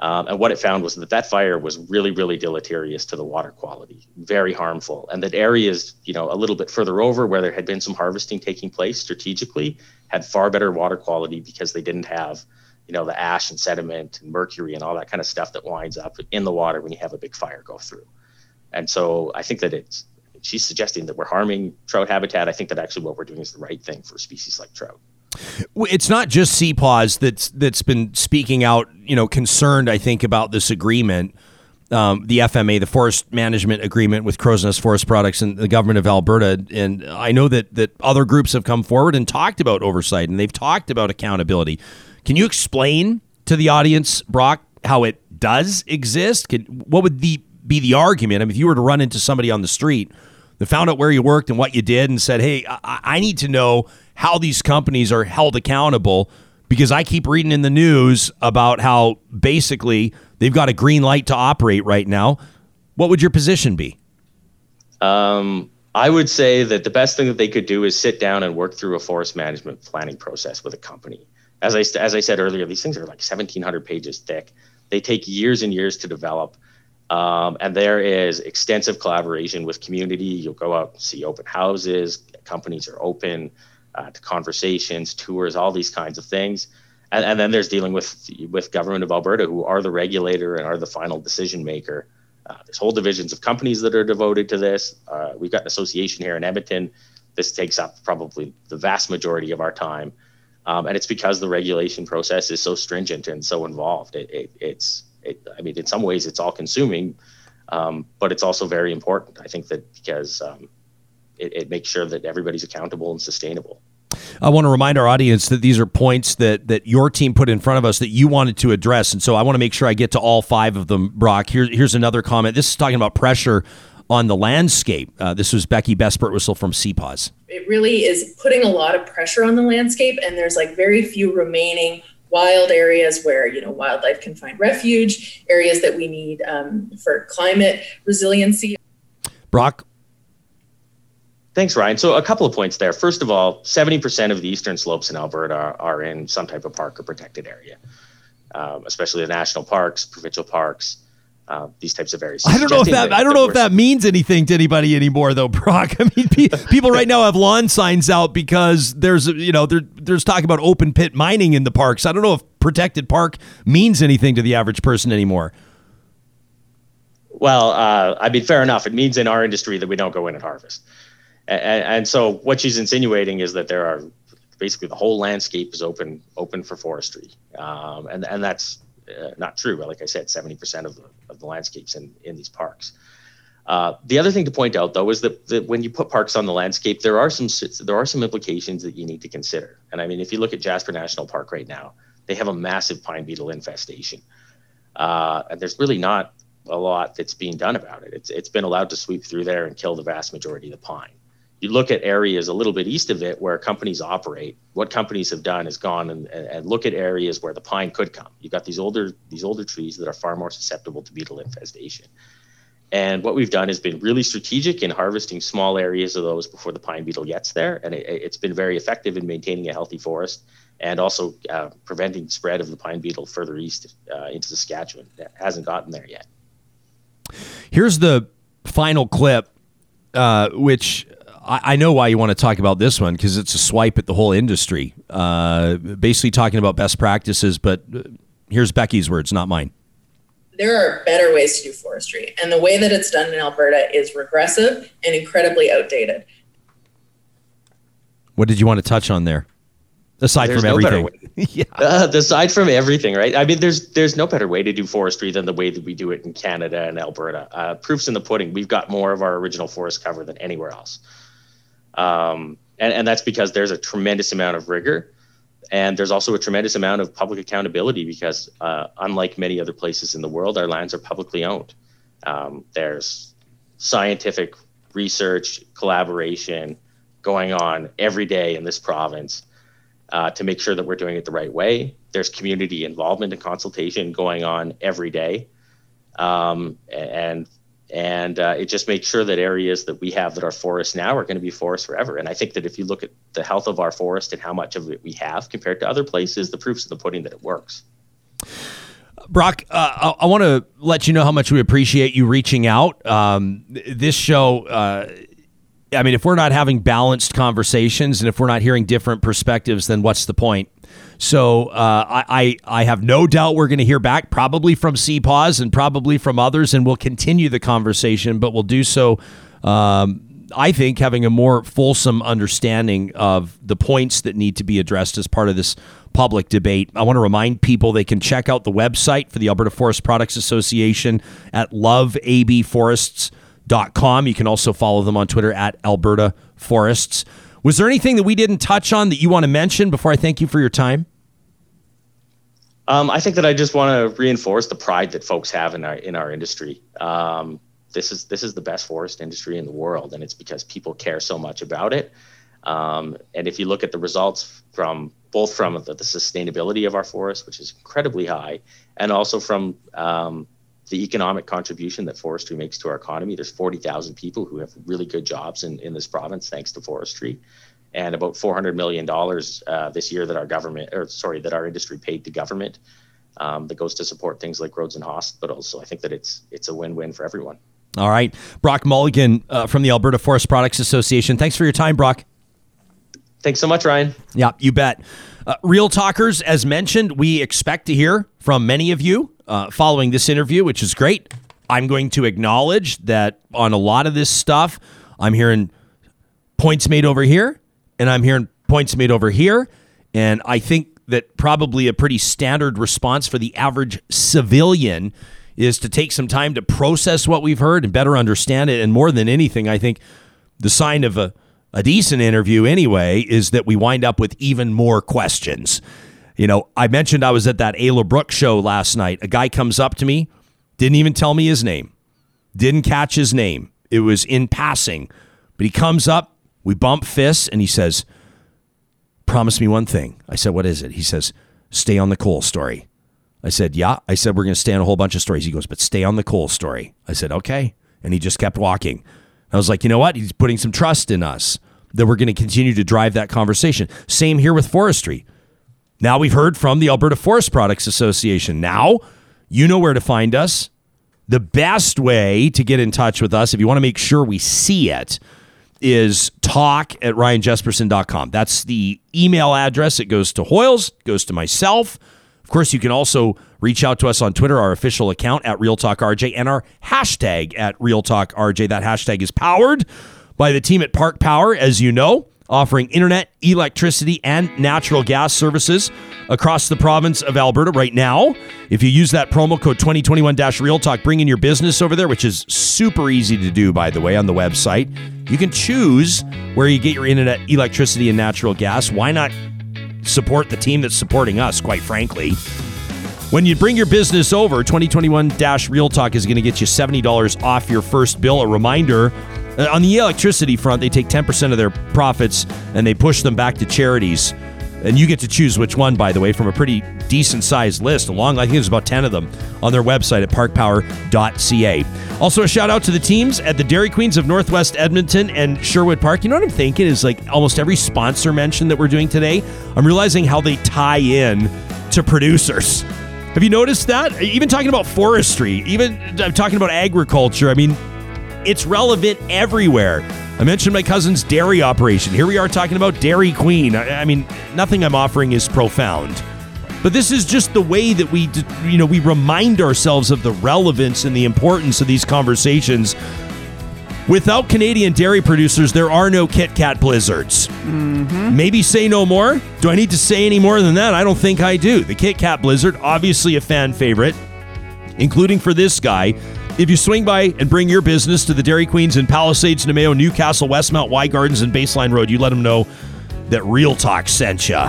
Um, and what it found was that that fire was really, really deleterious to the water quality, very harmful. And that areas, you know, a little bit further over where there had been some harvesting taking place strategically had far better water quality because they didn't have, you know, the ash and sediment and mercury and all that kind of stuff that winds up in the water when you have a big fire go through. And so I think that it's she's suggesting that we're harming trout habitat. I think that actually what we're doing is the right thing for species like trout. It's not just CPAWS that's that's been speaking out, you know, concerned. I think about this agreement, um, the FMA, the Forest Management Agreement with Crowsnest Forest Products and the government of Alberta. And I know that that other groups have come forward and talked about oversight and they've talked about accountability. Can you explain to the audience, Brock, how it does exist? What would the be the argument? I mean, if you were to run into somebody on the street that found out where you worked and what you did and said, "Hey, I, I need to know how these companies are held accountable," because I keep reading in the news about how basically they've got a green light to operate right now. What would your position be? Um, I would say that the best thing that they could do is sit down and work through a forest management planning process with a company. As I as I said earlier, these things are like 1,700 pages thick. They take years and years to develop. Um, and there is extensive collaboration with community. You'll go out and see open houses, companies are open uh, to conversations, tours, all these kinds of things. And, and, then there's dealing with with government of Alberta, who are the regulator and are the final decision maker. Uh, there's whole divisions of companies that are devoted to this. Uh, we've got an association here in Edmonton. This takes up probably the vast majority of our time, um, and it's because the regulation process is so stringent and so involved. It, it, it's it, I mean, in some ways, it's all consuming, um, but it's also very important. I think that because um, it, it makes sure that everybody's accountable and sustainable. I want to remind our audience that these are points that that your team put in front of us that you wanted to address, and so I want to make sure I get to all five of them. Brock, here's here's another comment. This is talking about pressure on the landscape. Uh, this was Becky Bespert Whistle from CPAWS. It really is putting a lot of pressure on the landscape, and there's like very few remaining wild areas where you know wildlife can find refuge, areas that we need um, for climate resiliency. Brock. Thanks, Ryan. So a couple of points there. First of all, 70% of the eastern slopes in Alberta are, are in some type of park or protected area, um, especially the national parks, provincial parks uh, these types of areas. I don't know if that, that I don't know if that means anything to anybody anymore, though, Brock. I mean, people right now have lawn signs out because there's you know there, there's talk about open pit mining in the parks. I don't know if protected park means anything to the average person anymore. Well, uh, I mean, fair enough. It means in our industry that we don't go in and harvest, and, and so what she's insinuating is that there are basically the whole landscape is open open for forestry, um, and and that's uh, not true, but like I said, 70% of the, of the landscapes in, in these parks. Uh, the other thing to point out, though, is that, that, when you put parks on the landscape, there are some there are some implications that you need to consider. And I mean, if you look at Jasper National Park right now, they have a massive pine beetle infestation, uh, and there's really not a lot that's being done about it. It's it's been allowed to sweep through there and kill the vast majority of the pine you look at areas a little bit east of it where companies operate. What companies have done is gone and, and look at areas where the pine could come. You've got these older these older trees that are far more susceptible to beetle infestation. And what we've done has been really strategic in harvesting small areas of those before the pine beetle gets there, and it, has been very effective in maintaining a healthy forest and also uh, preventing spread of the pine beetle further east uh, into Saskatchewan. That hasn't gotten there yet. Here's the final clip, uh, which I, I know why you want to talk about this one because it's a swipe at the whole industry. Uh, basically, talking about best practices, but uh, here's Becky's words, not mine. There are better ways to do forestry, and the way that it's done in Alberta is regressive and incredibly outdated. What did you want to touch on there? Aside there's from no everything, yeah. Uh, aside from everything, right? I mean, there's there's no better way to do forestry than the way that we do it in Canada and Alberta. Uh, proofs in the pudding. We've got more of our original forest cover than anywhere else. Um, and, and that's because there's a tremendous amount of rigor and there's also a tremendous amount of public accountability because uh, unlike many other places in the world our lands are publicly owned. Um, there's scientific research collaboration going on every day in this province uh, to make sure that we're doing it the right way. There's community involvement and consultation going on every day. Um, and and uh, it just makes sure that areas that we have that are forests now are going to be forests forever. And I think that if you look at the health of our forest and how much of it we have compared to other places, the proof's in the pudding that it works. Brock, uh, I, I want to let you know how much we appreciate you reaching out. Um, this show, uh, I mean, if we're not having balanced conversations and if we're not hearing different perspectives, then what's the point? So uh, I, I have no doubt we're going to hear back, probably from CPAWS and probably from others, and we'll continue the conversation, but we'll do so um, I think, having a more fulsome understanding of the points that need to be addressed as part of this public debate. I want to remind people they can check out the website for the Alberta Forest Products Association at loveabforests.com. You can also follow them on Twitter at Alberta Forests. Was there anything that we didn't touch on that you want to mention before I thank you for your time? Um, I think that I just want to reinforce the pride that folks have in our in our industry. Um, this is this is the best forest industry in the world, and it's because people care so much about it. Um, and if you look at the results from both from the, the, sustainability of our forest, which is incredibly high, and also from um, the economic contribution that forestry makes to our economy. There's 40,000 people who have really good jobs in, in this province thanks to forestry, and about 400 million dollars uh, this year that our government, or sorry, that our industry paid to government, um, that goes to support things like roads and hospitals. So I think that it's it's a win-win for everyone. All right, Brock Mulligan uh, from the Alberta Forest Products Association. Thanks for your time, Brock. Thanks so much, Ryan. Yeah, you bet. Uh, Real Talkers, as mentioned, we expect to hear from many of you uh, following this interview, which is great. I'm going to acknowledge that on a lot of this stuff, I'm hearing points made over here, and I'm hearing points made over here. And I think that probably a pretty standard response for the average civilian is to take some time to process what we've heard and better understand it. And more than anything, I think the sign of a a decent interview anyway is that we wind up with even more questions. You know, I mentioned I was at that Ayla Brook's show last night. A guy comes up to me, didn't even tell me his name, didn't catch his name. It was in passing, but he comes up, we bump fists, and he says, Promise me one thing. I said, What is it? He says, Stay on the coal story. I said, Yeah. I said, We're going to stay on a whole bunch of stories. He goes, But stay on the coal story. I said, Okay. And he just kept walking. I was like, you know what? He's putting some trust in us that we're going to continue to drive that conversation. Same here with forestry. Now we've heard from the Alberta Forest Products Association. Now you know where to find us. The best way to get in touch with us, if you want to make sure we see it, is talk at ryanjespersen.com. That's the email address. It goes to Hoyles, goes to myself. Of course, you can also reach out to us on Twitter, our official account at Real Talk RJ, and our hashtag at Real Talk RJ. That hashtag is powered by the team at Park Power, as you know, offering internet, electricity, and natural gas services across the province of Alberta right now. If you use that promo code 2021 Real Talk, bring in your business over there, which is super easy to do, by the way, on the website. You can choose where you get your internet, electricity, and natural gas. Why not support the team that's supporting us, quite frankly. When you bring your business over, 2021 Real Talk is going to get you $70 off your first bill. A reminder uh, on the electricity front, they take 10% of their profits and they push them back to charities. And you get to choose which one, by the way, from a pretty decent sized list. Along, I think there's about 10 of them on their website at parkpower.ca. Also, a shout out to the teams at the Dairy Queens of Northwest Edmonton and Sherwood Park. You know what I'm thinking is like almost every sponsor mention that we're doing today, I'm realizing how they tie in to producers. Have you noticed that? Even talking about forestry, even I'm talking about agriculture. I mean, it's relevant everywhere. I mentioned my cousin's dairy operation. Here we are talking about Dairy Queen. I, I mean, nothing I'm offering is profound. But this is just the way that we, you know, we remind ourselves of the relevance and the importance of these conversations. Without Canadian dairy producers, there are no Kit Kat blizzards. Mm-hmm. Maybe say no more. Do I need to say any more than that? I don't think I do. The Kit Kat Blizzard, obviously a fan favorite, including for this guy. If you swing by and bring your business to the Dairy Queens in Palisades, Namao, Newcastle, Westmount, Wye Gardens, and Baseline Road, you let them know that Real Talk sent you.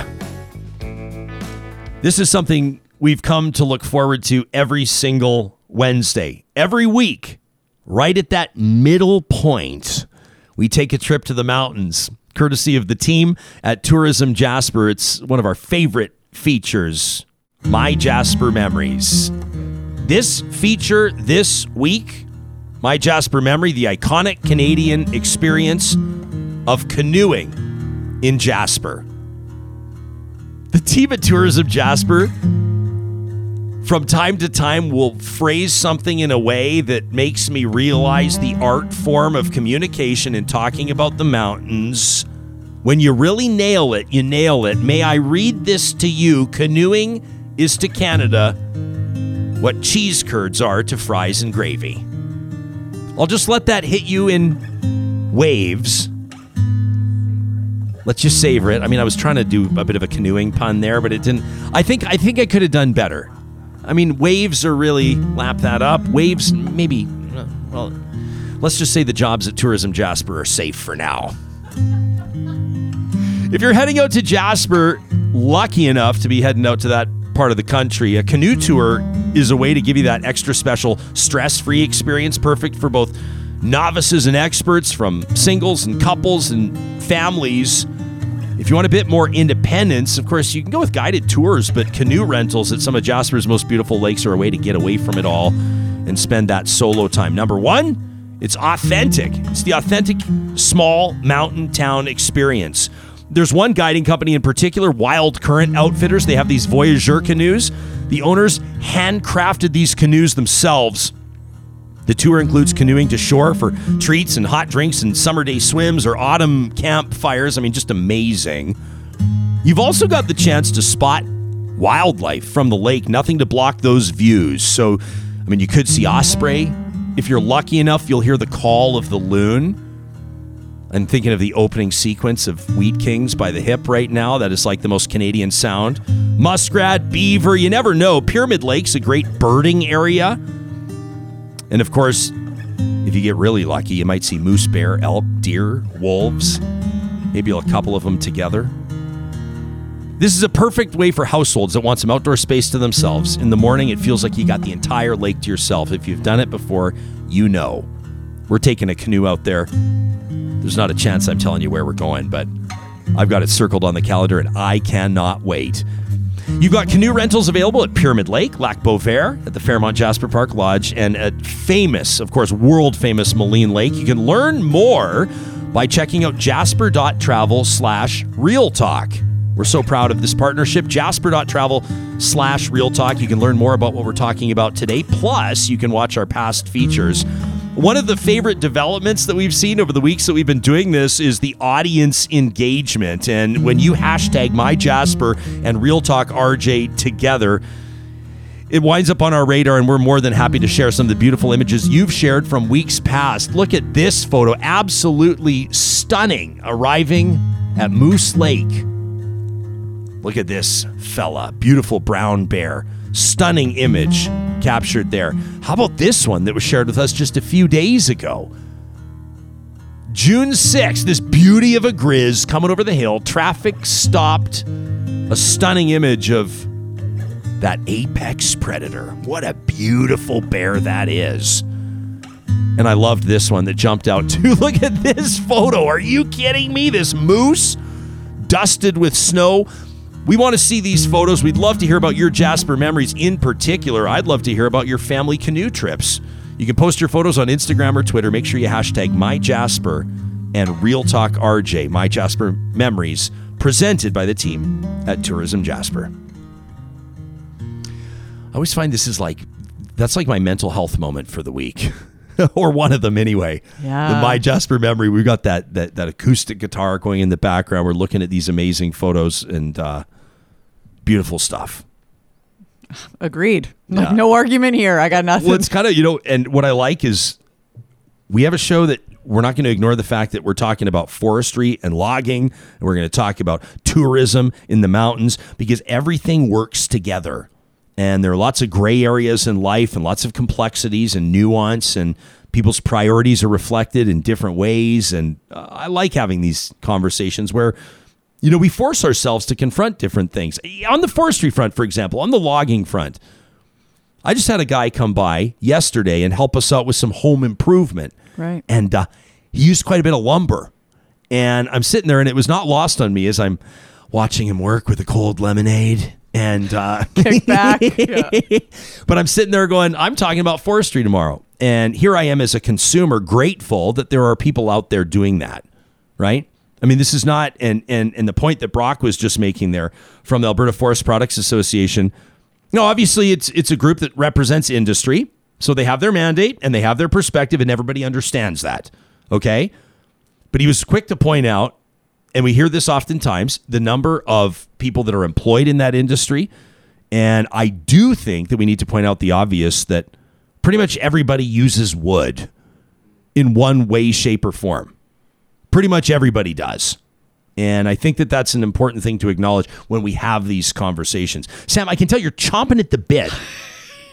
This is something we've come to look forward to every single Wednesday. Every week, right at that middle point, we take a trip to the mountains, courtesy of the team at Tourism Jasper. It's one of our favorite features, My Jasper Memories. This feature this week, My Jasper Memory, the iconic Canadian experience of canoeing in Jasper. The team at Tourism Jasper, from time to time, will phrase something in a way that makes me realize the art form of communication in talking about the mountains. When you really nail it, you nail it. May I read this to you? Canoeing is to Canada what cheese curds are to fries and gravy. I'll just let that hit you in waves. Let's just savor it. I mean, I was trying to do a bit of a canoeing pun there, but it didn't. I think I think I could have done better. I mean, waves are really lap that up. Waves, maybe. Well, let's just say the jobs at Tourism Jasper are safe for now. If you're heading out to Jasper, lucky enough to be heading out to that part of the country, a canoe tour is a way to give you that extra special stress free experience, perfect for both novices and experts, from singles and couples and families. If you want a bit more independence, of course, you can go with guided tours, but canoe rentals at some of Jasper's most beautiful lakes are a way to get away from it all and spend that solo time. Number one, it's authentic. It's the authentic small mountain town experience. There's one guiding company in particular, Wild Current Outfitters. They have these Voyageur canoes. The owners handcrafted these canoes themselves. The tour includes canoeing to shore for treats and hot drinks and summer day swims or autumn campfires. I mean, just amazing. You've also got the chance to spot wildlife from the lake, nothing to block those views. So, I mean, you could see osprey. If you're lucky enough, you'll hear the call of the loon. I'm thinking of the opening sequence of Wheat Kings by the Hip right now. That is like the most Canadian sound. Muskrat, beaver, you never know. Pyramid Lake's a great birding area. And of course, if you get really lucky, you might see moose, bear, elk, deer, wolves, maybe a couple of them together. This is a perfect way for households that want some outdoor space to themselves. In the morning, it feels like you got the entire lake to yourself. If you've done it before, you know. We're taking a canoe out there. There's not a chance I'm telling you where we're going, but I've got it circled on the calendar and I cannot wait. You've got canoe rentals available at Pyramid Lake, Lac Beauvert, at the Fairmont Jasper Park Lodge, and at famous, of course, world famous Maligne Lake. You can learn more by checking out jasper.travel slash real talk. We're so proud of this partnership. Jasper.travel slash real talk. You can learn more about what we're talking about today. Plus, you can watch our past features. One of the favorite developments that we've seen over the weeks that we've been doing this is the audience engagement. And when you hashtag my Jasper and Real Talk RJ together, it winds up on our radar, and we're more than happy to share some of the beautiful images you've shared from weeks past. Look at this photo, absolutely stunning, arriving at Moose Lake. Look at this fella, beautiful brown bear. Stunning image captured there. How about this one that was shared with us just a few days ago? June 6th, this beauty of a grizz coming over the hill, traffic stopped. A stunning image of that apex predator. What a beautiful bear that is. And I loved this one that jumped out too. Look at this photo. Are you kidding me? This moose dusted with snow. We want to see these photos. We'd love to hear about your Jasper memories in particular. I'd love to hear about your family canoe trips. You can post your photos on Instagram or Twitter. Make sure you hashtag MyJasper and Real Talk RJ, My Jasper Memories, presented by the team at Tourism Jasper. I always find this is like, that's like my mental health moment for the week. or one of them anyway. Yeah. The My Jasper memory. We've got that that that acoustic guitar going in the background. We're looking at these amazing photos and uh, beautiful stuff. Agreed. No, Yeah. no argument here. I got nothing. Well, it's kind of you know, and what I like is we have a show that we're not going to ignore the fact that we're talking about forestry and logging, and we're going to talk about tourism in the mountains because everything works together. And there are lots of gray areas in life and lots of complexities and nuance, and people's priorities are reflected in different ways. And uh, I like having these conversations where you know, we force ourselves to confront different things. On the forestry front, for example, on the logging front, I just had a guy come by yesterday and help us out with some home improvement. Right. And uh, he used quite a bit of lumber. And I'm sitting there, and it was not lost on me as I'm watching him work with a cold lemonade. And uh, Kick back. Yeah. but I'm sitting there going, I'm talking about forestry tomorrow. And here I am as a consumer, grateful that there are people out there doing that, right? I mean, this is not, and and and the point that Brock was just making there from the Alberta Forest Products Association. No, obviously it's it's a group that represents industry, so they have their mandate and they have their perspective, and everybody understands that. Okay, but he was quick to point out, and we hear this oftentimes, the number of people that are employed in that industry. And I do think that we need to point out the obvious that pretty much everybody uses wood in one way, shape, or form. Pretty much everybody does. And I think that that's an important thing to acknowledge when we have these conversations. Sam, I can tell you're chomping at the bit.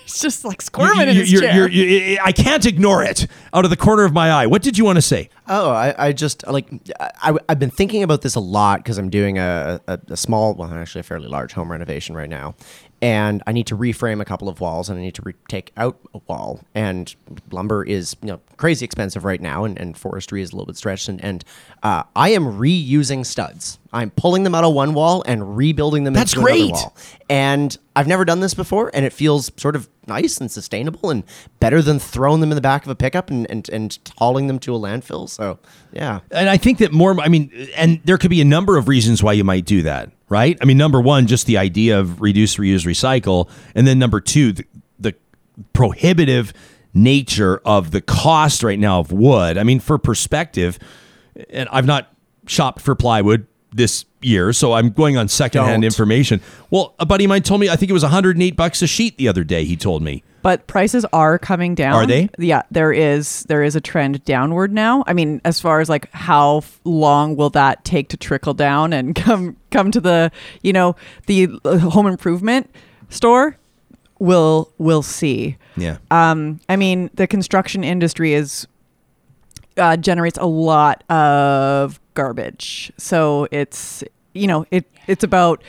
It's just like squirming in You- his you're- chair. you're- you- I can't ignore it out of the corner of my eye. What did you want to say? Oh, I, I just like I, I've been thinking about this a lot because I'm doing a, a, a small, well, actually a fairly large home renovation right now, and I need to reframe a couple of walls and I need to re- take out a wall. And lumber is you know crazy expensive right now, and, and forestry is a little bit stretched. And, and uh, I am reusing studs. I'm pulling them out of one wall and rebuilding them That's into another great. wall. And I've never done this before, and it feels sort of nice and sustainable and better than throwing them in the back of a pickup and, and, and hauling them to a landfill. So, yeah. And I think that more, I mean, and there could be a number of reasons why you might do that, right? I mean, number one, just the idea of reduce, reuse, recycle. And then number two, the, the prohibitive nature of the cost right now of wood. I mean, for perspective, and I've not shopped for plywood this year, so I'm going on secondhand Don't. information. Well, a buddy of mine told me I think it was 108 bucks a sheet the other day. He told me. But prices are coming down. Are they? Yeah, there is there is a trend downward now. I mean, as far as like how long will that take to trickle down and come come to the you know the uh, home improvement store? We'll we'll see. Yeah. Um, I mean, the construction industry is uh, generates a lot of garbage, so it's you know it it's about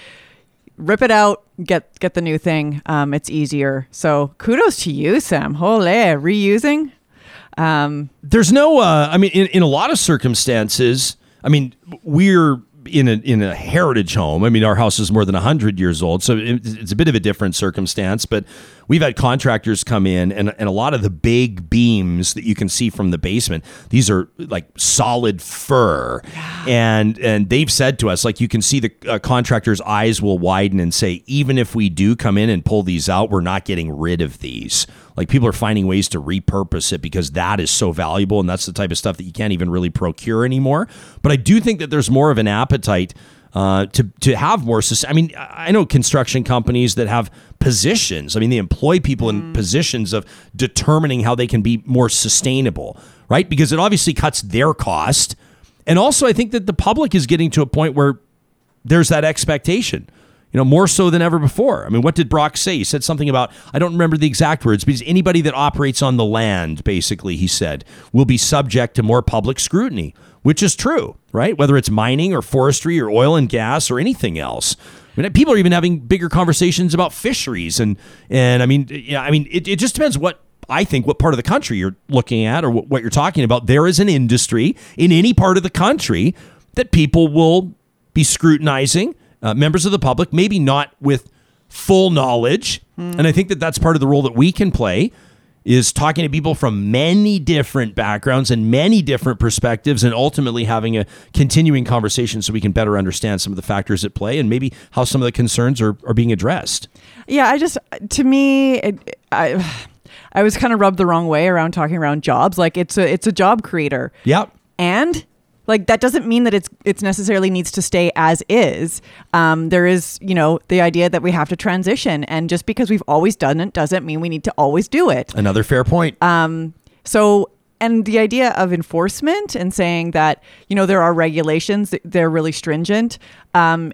rip it out, get get the new thing. Um, it's easier. So kudos to you, Sam. Holy reusing. Um, there's no uh, i mean in, in a lot of circumstances i mean we're in a in a heritage home i mean our house is more than 100 years old so it, it's a bit of a different circumstance but we've had contractors come in and, and a lot of the big beams that you can see from the basement these are like solid fir and and they've said to us like you can see the uh, contractor's eyes will widen and say even if we do come in and pull these out we're not getting rid of these. Like people are finding ways to repurpose it because that is so valuable and that's the type of stuff that you can't even really procure anymore. But i do think that there's more of an appetite uh, to to have more. sus- I mean, I I know construction companies that have positions. I mean, they employ people in positions of determining how they can be more sustainable, right? Because it obviously cuts their cost, and also I think that the public is getting to a point where there's that expectation. You know, more so than ever before. I mean, what did Brock say? He said something about, I don't remember the exact words, but anybody that operates on the land, basically, he said, will be subject to more public scrutiny, which is true, right? Whether it's mining or forestry or oil and gas or anything else. I mean, people are even having bigger conversations about fisheries. And, and I mean, yeah, I mean, it, it just depends what I think what part of the country you're looking at or what, what you're talking about. There is an industry in any part of the country that people will be scrutinizing uh, members of the public, maybe not with full knowledge. And I think that that's part of the role that we can play is talking to people from many different backgrounds and many different perspectives and ultimately having a continuing conversation so we can better understand some of the factors at play and maybe how some of the concerns are, are being addressed. yeah, I just to me, it, I I was kind of rubbed the wrong way around talking around jobs. Like it's a it's a job creator. Yep. and like that doesn't mean that it's it's necessarily needs to stay as is. Um, there is you know the idea that we have to transition and just because we've always done it doesn't mean we need to always do it. Another fair point. so and the idea of enforcement and saying that you know there are regulations they're really stringent. Um,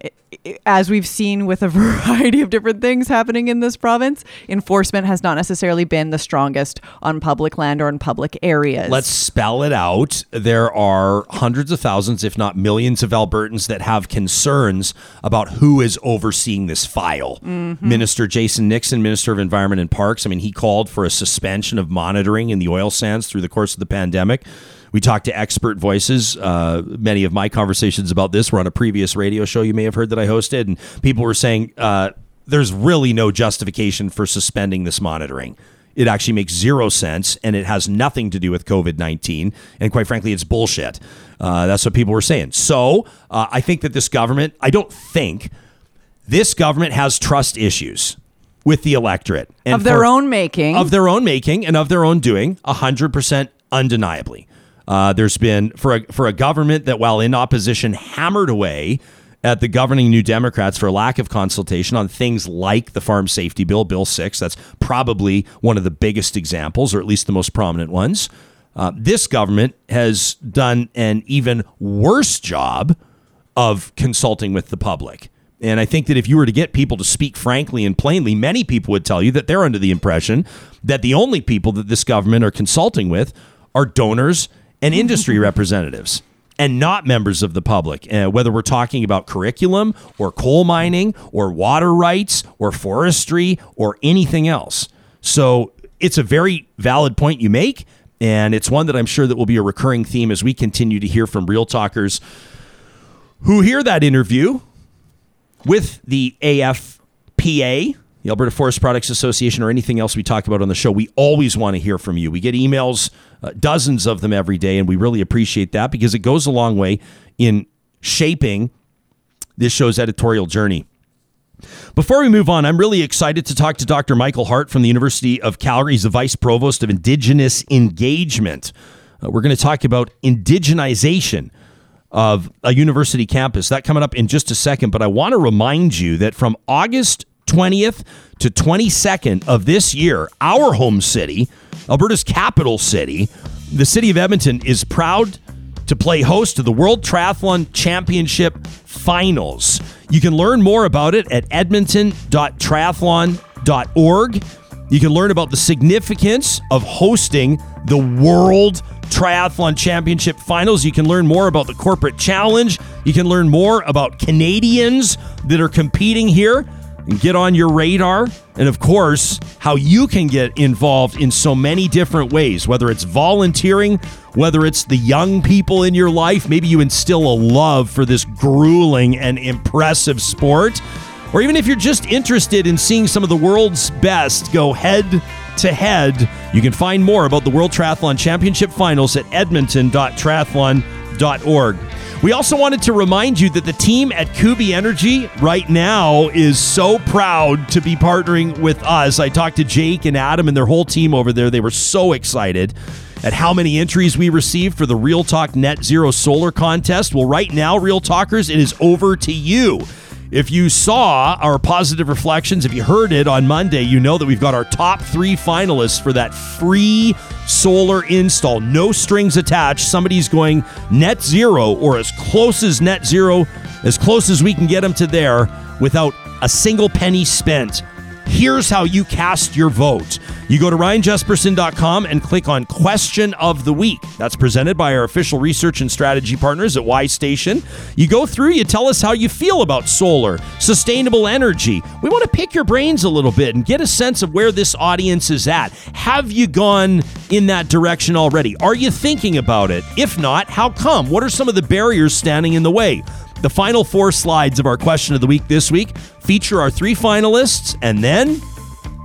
as we've seen with a variety of different things happening in this province enforcement has not necessarily been the strongest on public land or in public areas Let's spell it out. There are hundreds of thousands, if not millions, of Albertans that have concerns about who is overseeing this file. Mm-hmm. Minister Jason Nixon, Minister of Environment and Parks, I mean, he called for a suspension of monitoring in the oil sands through the course of the pandemic. We talked to expert voices. Uh, many of my conversations about this were on a previous radio show you may have heard that I hosted, and people were saying uh, there's really no justification for suspending this monitoring. It actually makes zero sense, and it has nothing to do with COVID 19. And quite frankly, it's bullshit. Uh, that's what people were saying. So uh, I think that this government, I don't think this government has trust issues with the electorate. And of their for- own making of their own making and of their own doing, hundred percent undeniably. Uh, there's been for a for a government that, while in opposition, hammered away at the governing New Democrats for lack of consultation on things like the Farm Safety Bill, Bill Six. That's probably one of the biggest examples, or at least the most prominent ones. Uh, this government has done an even worse job of consulting with the public. And I think that if you were to get people to speak frankly and plainly, many people would tell you that they're under the impression that the only people that this government are consulting with are donors and industry representatives and not members of the public, uh, whether we're talking about curriculum or coal mining or water rights or forestry or anything else. So it's a very valid point you make. And it's one that I'm sure that will be a recurring theme as we continue to hear from real talkers who hear that interview with the AFPA, the Alberta Forest Products Association, or anything else we talk about on the show. We always want to hear from you. We get emails, uh, dozens of them every day, and we really appreciate that because it goes a long way in shaping this show's editorial journey. Before we move on, I'm really excited to talk to Dr. Michael Hart from the University of Calgary. He's the Vice Provost of Indigenous Engagement. Uh, we're going to talk about indigenization of a university campus. That coming up in just a second, but I want to remind you that from August 20th to 22nd of this year, our home city, Alberta's capital city, the city of Edmonton is proud to play host to the World Triathlon Championship Finals. You can learn more about it at edmonton.triathlon.org. You can learn about the significance of hosting the World Triathlon Championship Finals. You can learn more about the corporate challenge. You can learn more about Canadians that are competing here get on your radar. And of course, how you can get involved in so many different ways, whether it's volunteering, whether it's the young people in your life, maybe you instill a love for this grueling and impressive sport, or even if you're just interested in seeing some of the world's best go head to head, you can find more about the World Triathlon Championship Finals at edmonton.triathlon.org. We also wanted to remind you that the team at Kuby Energy right now is so proud to be partnering with us. I talked to Jake and Adam and their whole team over there. They were so excited at how many entries we received for the Real Talk Net Zero Solar Contest. Well, right now, Real Talkers, it is over to you. If you saw our positive reflections, if you heard it on Monday, you know that we've got our top three finalists for that free solar install. No strings attached. Somebody's going net zero or as close as net zero, as close as we can get them to there without a single penny spent. Here's how you cast your vote. You go to ryanjespersen.com and click on Question of the Week. That's presented by our official research and strategy partners at Y Station. You go through, you tell us how you feel about solar, sustainable energy. We want to pick your brains a little bit and get a sense of where this audience is at. Have you gone in that direction already? Are you thinking about it? If not, how come? What are some of the barriers standing in the way? The final four slides of our question of the week this week feature our three finalists and then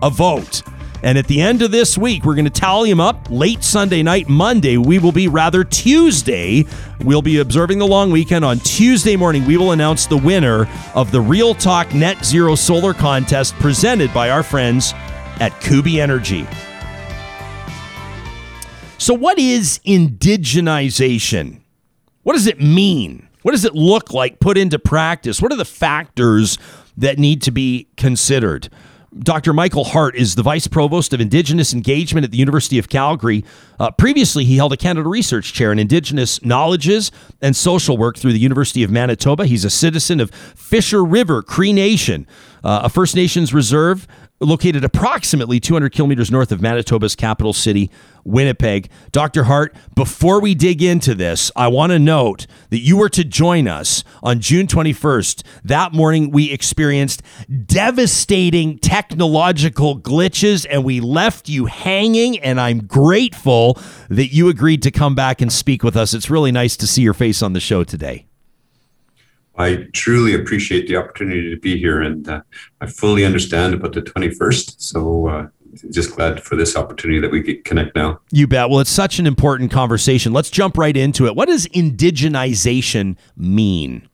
a vote. And at the end of this week, we're going to tally them up late Sunday night. Monday, we will be rather Tuesday. We'll be observing the long weekend. On Tuesday morning, we will announce the winner of the Real Talk Net Zero Solar Contest presented by our friends at Kuby Energy. So, what is indigenization? What does it mean? What does it look like put into practice? What are the factors that need to be considered? Dr. Michael Hart is the Vice Provost of Indigenous Engagement at the University of Calgary. Uh, previously, he held a Canada Research Chair in Indigenous Knowledges and Social Work through the University of Manitoba. He's a citizen of Fisher River Cree Nation, uh, a First Nations reserve located approximately 200 kilometers north of Manitoba's capital city, Winnipeg. Dr. Hart, before we dig into this, I want to note that you were to join us on June 21st. That morning, we experienced devastating technological glitches and we left you hanging. And I'm grateful that you agreed to come back and speak with us. It's really nice to see your face on the show today. I truly appreciate the opportunity to be here, and uh, I fully understand about the 21st. So, uh, just glad for this opportunity that we could connect now. You bet. Well, it's such an important conversation. Let's jump right into it. What does indigenization mean?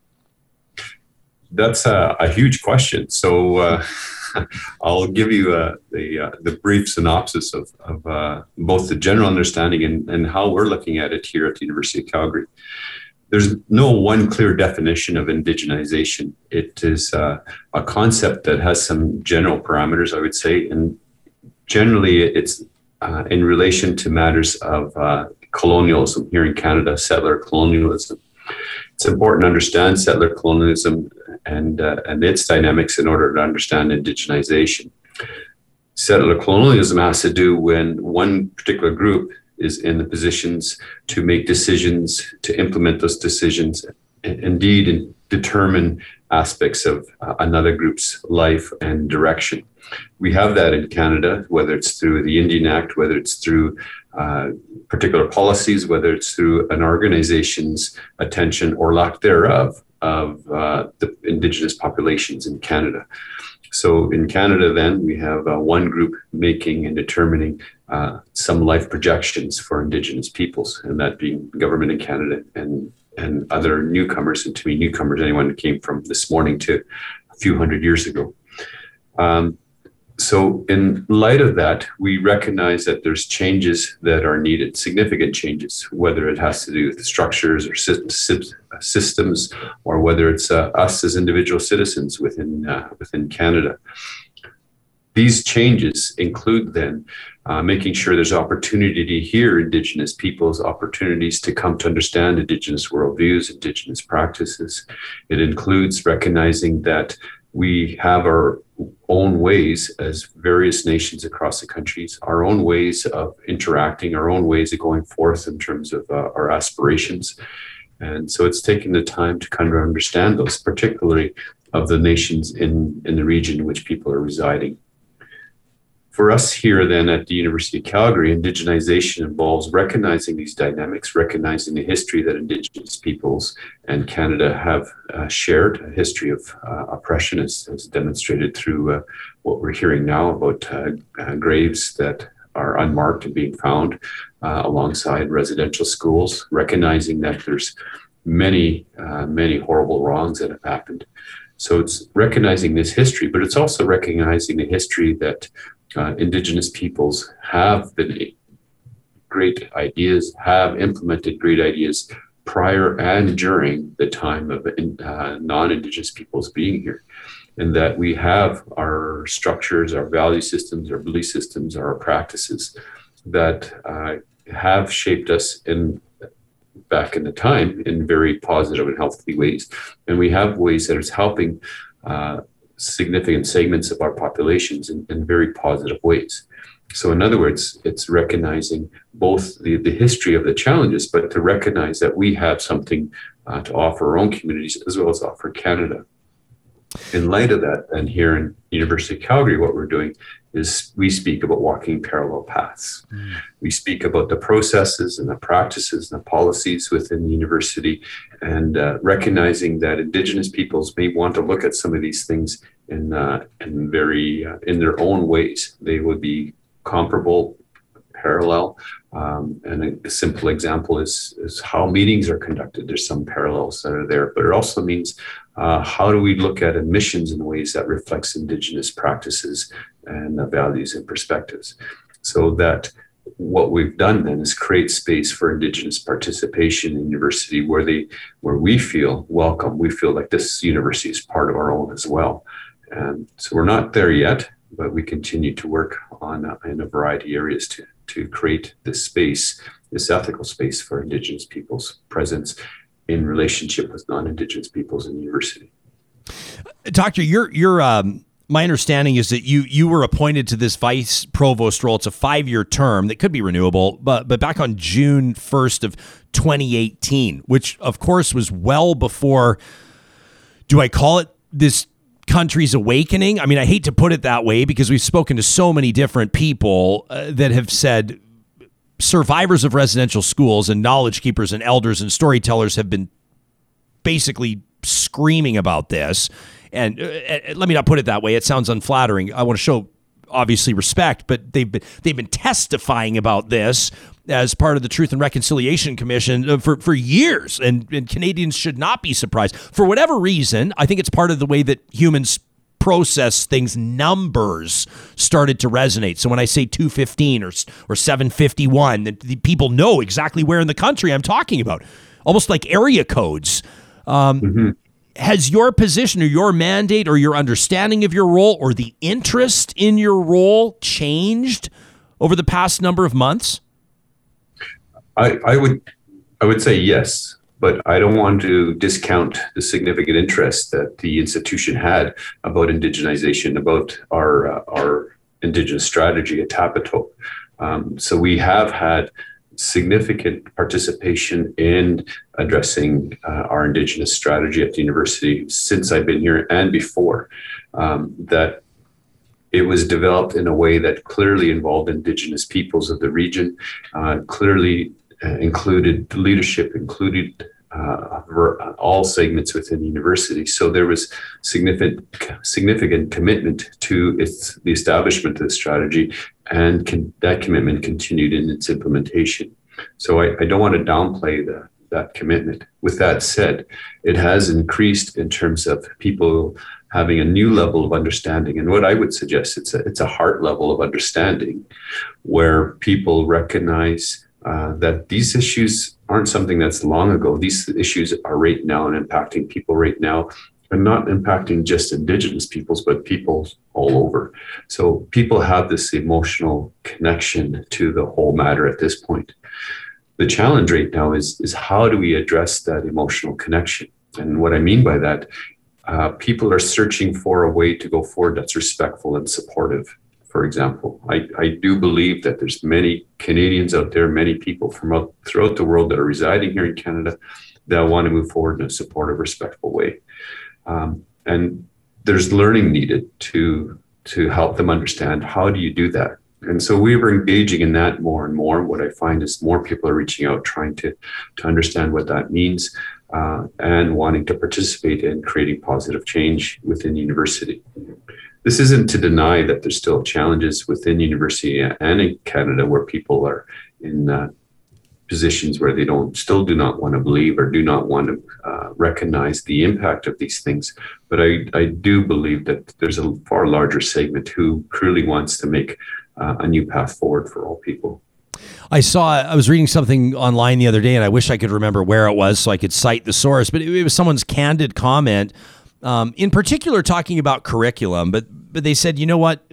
That's a, a huge question. So, uh, I'll give you uh, the uh, the brief synopsis of, of uh, both the general understanding and, and how we're looking at it here at the University of Calgary there's no one clear definition of indigenization. It is uh, a concept that has some general parameters, I would say, and generally it's uh, in relation to matters of uh, colonialism here in Canada, settler colonialism. It's important to understand settler colonialism and, uh, and its dynamics in order to understand indigenization. Settler colonialism has to do when one particular group is in the positions to make decisions, to implement those decisions, and indeed, and determine aspects of uh, another group's life and direction. We have that in Canada, whether it's through the Indian Act, whether it's through uh, particular policies, whether it's through an organization's attention or lack thereof of uh, the Indigenous populations in Canada. So in Canada, then we have uh, one group making and determining uh, some life projections for Indigenous peoples, and that being government in Canada and and other newcomers. And to me, newcomers, anyone who came from this morning to a few hundred years ago. Um, so, in light of that, we recognize that there's changes that are needed, significant changes, whether it has to do with structures or systems, or whether it's uh, us as individual citizens within uh, within Canada. These changes include then uh, making sure there's opportunity to hear Indigenous peoples, opportunities to come to understand Indigenous worldviews, Indigenous practices. It includes recognizing that we have our own ways as various nations across the countries, our own ways of interacting, our own ways of going forth in terms of uh, our aspirations. And so it's taken the time to kind of understand those, particularly of the nations in, in the region in which people are residing for us here then at the University of Calgary, indigenization involves recognizing these dynamics, recognizing the history that Indigenous peoples and Canada have uh, shared, a history of uh, oppression as, as, demonstrated through uh, what we're hearing now about uh, uh, graves that are unmarked and being found uh, alongside residential schools, recognizing that there's many, many horrible wrongs that have happened. So it's recognizing this history, but it's also recognizing the history that uh, indigenous peoples have been great ideas, have implemented great ideas prior and during the time of uh, non-indigenous peoples being here. And that we have our structures our value systems our belief systems our practices that uh, have shaped us in back in the time in very positive and healthy ways. And we have ways that is helping uh, significant segments of our populations in, in very positive ways. So, in other words, it's recognizing both the, the history of the challenges, but to recognize that we have something uh, to offer our own communities as well as offer Canada. In light of that, and here in University of Calgary, what we're doing is we speak about walking parallel paths. Mm. We speak about the processes and the practices and the policies within the university and uh, recognizing that Indigenous peoples may want to look at some of these things in, uh, in very, uh, in their own ways. They would be comparable, parallel. Um, and a, a, simple example is, is how meetings are conducted. There's some parallels that are there, but it also means uh, how do we look at admissions in ways that reflects Indigenous practices and uh, values and perspectives. So that what we've done then is create space for Indigenous participation in university where they where we feel welcome. We feel like this university is part of our own as well. And so we're not there yet, but we continue to work on uh, in a variety of areas to to create this space, this ethical space for Indigenous peoples' presence in relationship with non-Indigenous peoples in university. Doctor, you're you're um, my understanding is that you you were appointed to this vice provost role. It's a five year term that could be renewable, but but back on June first of 2018, which of course was well before. Do I call it this country's awakening? I mean, I hate to put it that way because we've spoken to so many different people uh, that have said survivors of residential schools and knowledge keepers and elders and storytellers have been basically screaming about this and uh, uh, let me not put it that way. It sounds unflattering. I want to show obviously respect, but they've been they've been testifying about this as part of the Truth and Reconciliation Commission uh, for, for years, and, and Canadians should not be surprised. For whatever reason, I think it's part of the way that humans process things numbers started to resonate so when i say 215 or or 751 the, the people know exactly where in the country i'm talking about almost like area codes um, mm-hmm has your position or your mandate or your understanding of your role or the interest in your role changed over the past number of months? I, I would I would say yes, but I don't want to discount the significant interest that the institution had about indigenization, about our uh, our indigenous strategy at Tapito. Um, so we have had significant participation in addressing uh, our Indigenous strategy at the university since I've been here and before. Um, that it was developed in a way that clearly involved Indigenous peoples of the region, uh, clearly uh, included leadership, included uh, all segments within the university. So there was significant significant commitment to its the establishment of the strategy, and can, that commitment continued in its implementation. So I, I don't want to downplay the, that commitment. With that said, it has increased in terms of people having a new level of understanding. And what I would suggest it's a it's a heart level of understanding, where people recognize uh, that these issues aren't something that's long ago. These issues are right now and impacting people right now, and not impacting just Indigenous peoples, but people all over. So people have this emotional connection to the whole matter at this point. The challenge right now is, is how do we address that emotional connection? And what I mean by that, uh, people are searching for a way to go forward that's respectful and supportive for example. I, I do believe that there's many Canadians out there, many people from out, throughout the world that are residing here in Canada that want to move forward in a supportive, respectful way. Um, and there's learning needed to to help them understand how do you do that. And so we were engaging in that more and more. What I find is more people are reaching out, trying to to understand what that means, uh, and wanting to participate in creating positive change within the university. This isn't to deny that there's still challenges within university and in Canada where people are in uh, positions where they don't still do not want to believe or do not want to uh, recognize the impact of these things. But I, I do believe that there's a far larger segment who truly wants to make uh, a new path forward for all people. I saw, I was reading something online the other day, and I wish I could remember where it was so I could cite the source, but it, it was someone's candid comment um, in particular talking about curriculum, but but they said, you know what,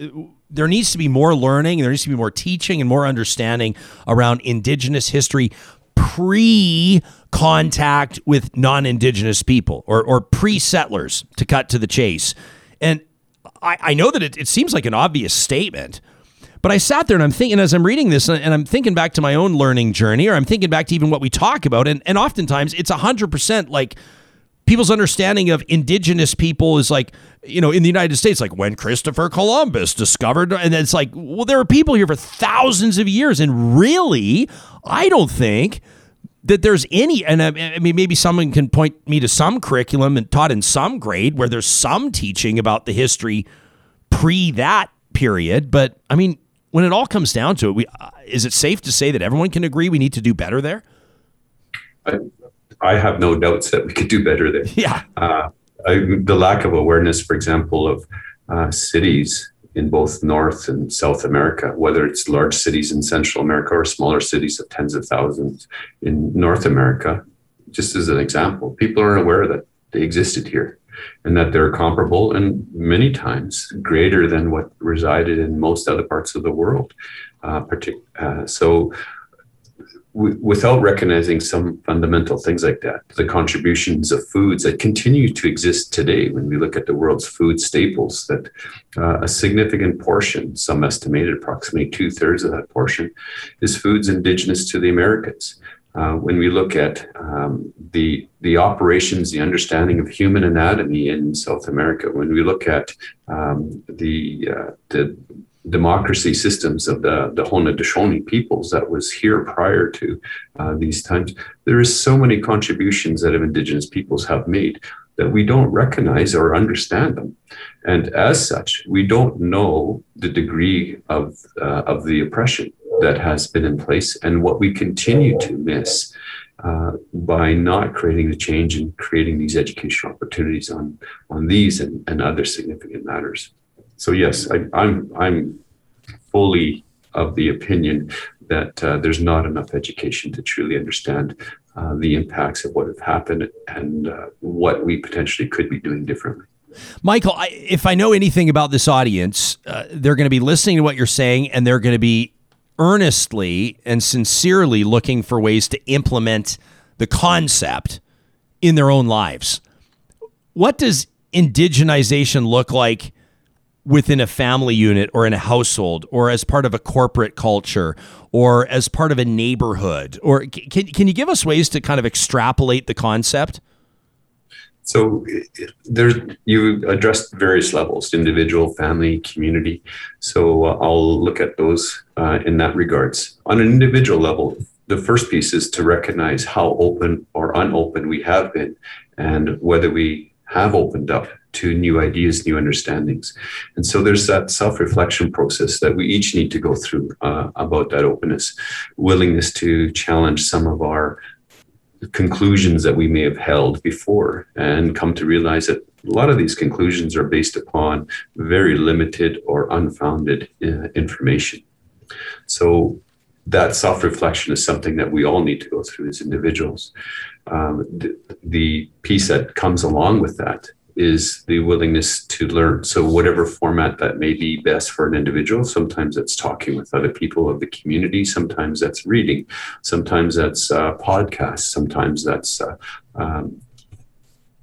there needs to be more learning, there needs to be more teaching and more understanding around Indigenous history pre contact with non Indigenous people or, or pre settlers, to cut to the chase. And I, I know that it, it, seems like an obvious statement, but I sat there and I'm thinking, as I'm reading this, and I'm thinking back to my own learning journey, or I'm thinking back to even what we talk about. And, and oftentimes it's 100% like, people's understanding of indigenous people is like you know in the united states like when christopher columbus discovered and it's like well there are people here for thousands of years and really i don't think that there's any and I, mean maybe someone can point me to some curriculum and taught in some grade where there's some teaching about the history pre that period but i mean when it all comes down to it we, uh, is it safe to say that everyone can agree we need to do better there? I, I have no doubts that we could do better there. Yeah. Uh, I, the lack of awareness, for example, of uh, cities in both North and South America, whether it's large cities in Central America or smaller cities of tens of thousands in North America, just as an example, people aren't aware that they existed here and that they're comparable and many times greater than what resided in most other parts of the world. Uh, partic- uh, so w- without recognizing some fundamental things like that, the contributions of foods that continue to exist today, when we look at the world's food staples, that uh, a significant portion, some estimated approximately two thirds of that portion, is foods indigenous to the Americas. Uh, when we look at um, the the operations, the understanding of human anatomy in South America, when we look at um, the uh, the democracy systems of the, the Haudenosaunee peoples that was here prior to uh, these times. There is so many contributions that indigenous peoples have made that we don't recognize or understand them. And as such, we don't know the degree of, uh, of the oppression that has been in place and what we continue to miss uh, by not creating the change and creating these educational opportunities on, on these and, and other significant matters so yes, I, am I'm, I'm fully of the opinion that uh, there's not enough education to truly understand uh, the impacts of what have happened and uh, what we potentially could be doing differently. Michael, I, if I know anything about this audience, uh, they're going to be listening to what you're saying and they're going to be earnestly and sincerely looking for ways to implement the concept in their own lives. What does indigenization look like within a family unit or in a household or as part of a corporate culture or as part of a neighborhood? Or can, can you give us ways to kind of extrapolate the concept? So there, you addressed various levels: individual, family, community. So uh, I'll look at those uh, in that regards. On an individual level, the first piece is to recognize how open or unopen we have been, and whether we have opened up to new ideas, new understandings. And so there's that self reflection process that we each need to go through uh, about that openness, willingness to challenge some of our conclusions that we may have held before and come to realize that a lot of these conclusions are based upon very limited or unfounded uh, information. So that self-reflection is something that we all need to go through as individuals. Um, the, the piece that comes along with that is the willingness to learn. So, whatever format that may be best for an individual, sometimes that's talking with other people of the community, sometimes that's reading, sometimes that's uh, podcasts, sometimes that's uh, um,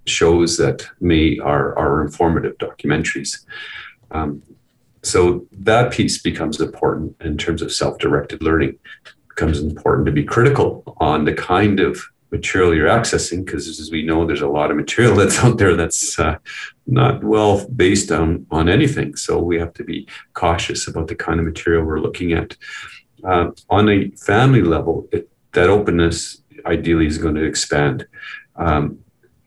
shows that may are, are informative documentaries. Um, so that piece becomes important in terms of self-directed learning. It becomes important to be critical on the kind of material you're accessing because as we know there's a lot of material that's out there that's uh, not well based on on anything. So we have to be cautious about the kind of material we're looking at. Uh, on a family level it, that openness ideally is going to expand. Um,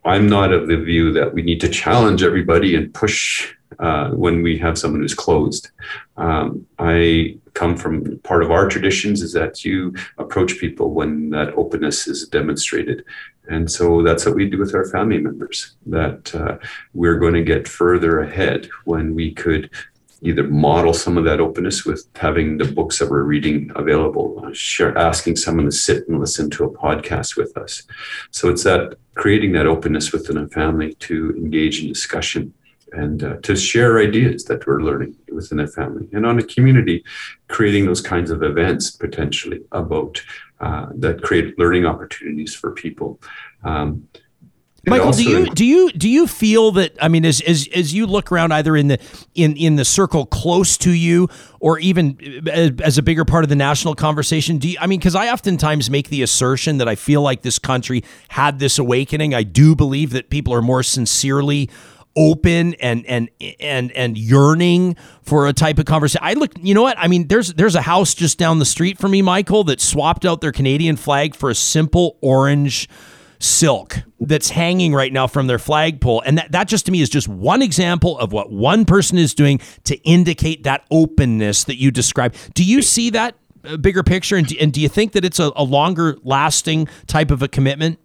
i'm not of the view that we need to challenge everybody and push uh, when we have someone who's closed. Um, i come from part of our traditions is that you approach people when that openness is demonstrated. And so that's what we do with our family members, that uh, we're going to get further ahead when we could either model some of that openness with having the books that we're reading available, uh, share, asking someone to sit and listen to a podcast with us. So it's that creating that openness within a family to engage in discussion and uh, to share ideas that we're learning within a family and on a community creating those kinds of events potentially about uh, that create learning opportunities for people um, Michael, do you do you do you feel that I mean, as, as as you look around, either in the in in the circle close to you, or even as, as a bigger part of the national conversation, do you, I mean? Because I oftentimes make the assertion that I feel like this country had this awakening. I do believe that people are more sincerely open and and and and yearning for a type of conversation. I look, you know what? I mean, there's there's a house just down the street from me, Michael, that swapped out their Canadian flag for a simple orange silk that's hanging right now from their flagpole. And that, that just to me is just one example of what one person is doing to indicate that openness that you describe. Do you see that uh, bigger picture? And do, and do you think that it's a, a longer lasting type of a commitment?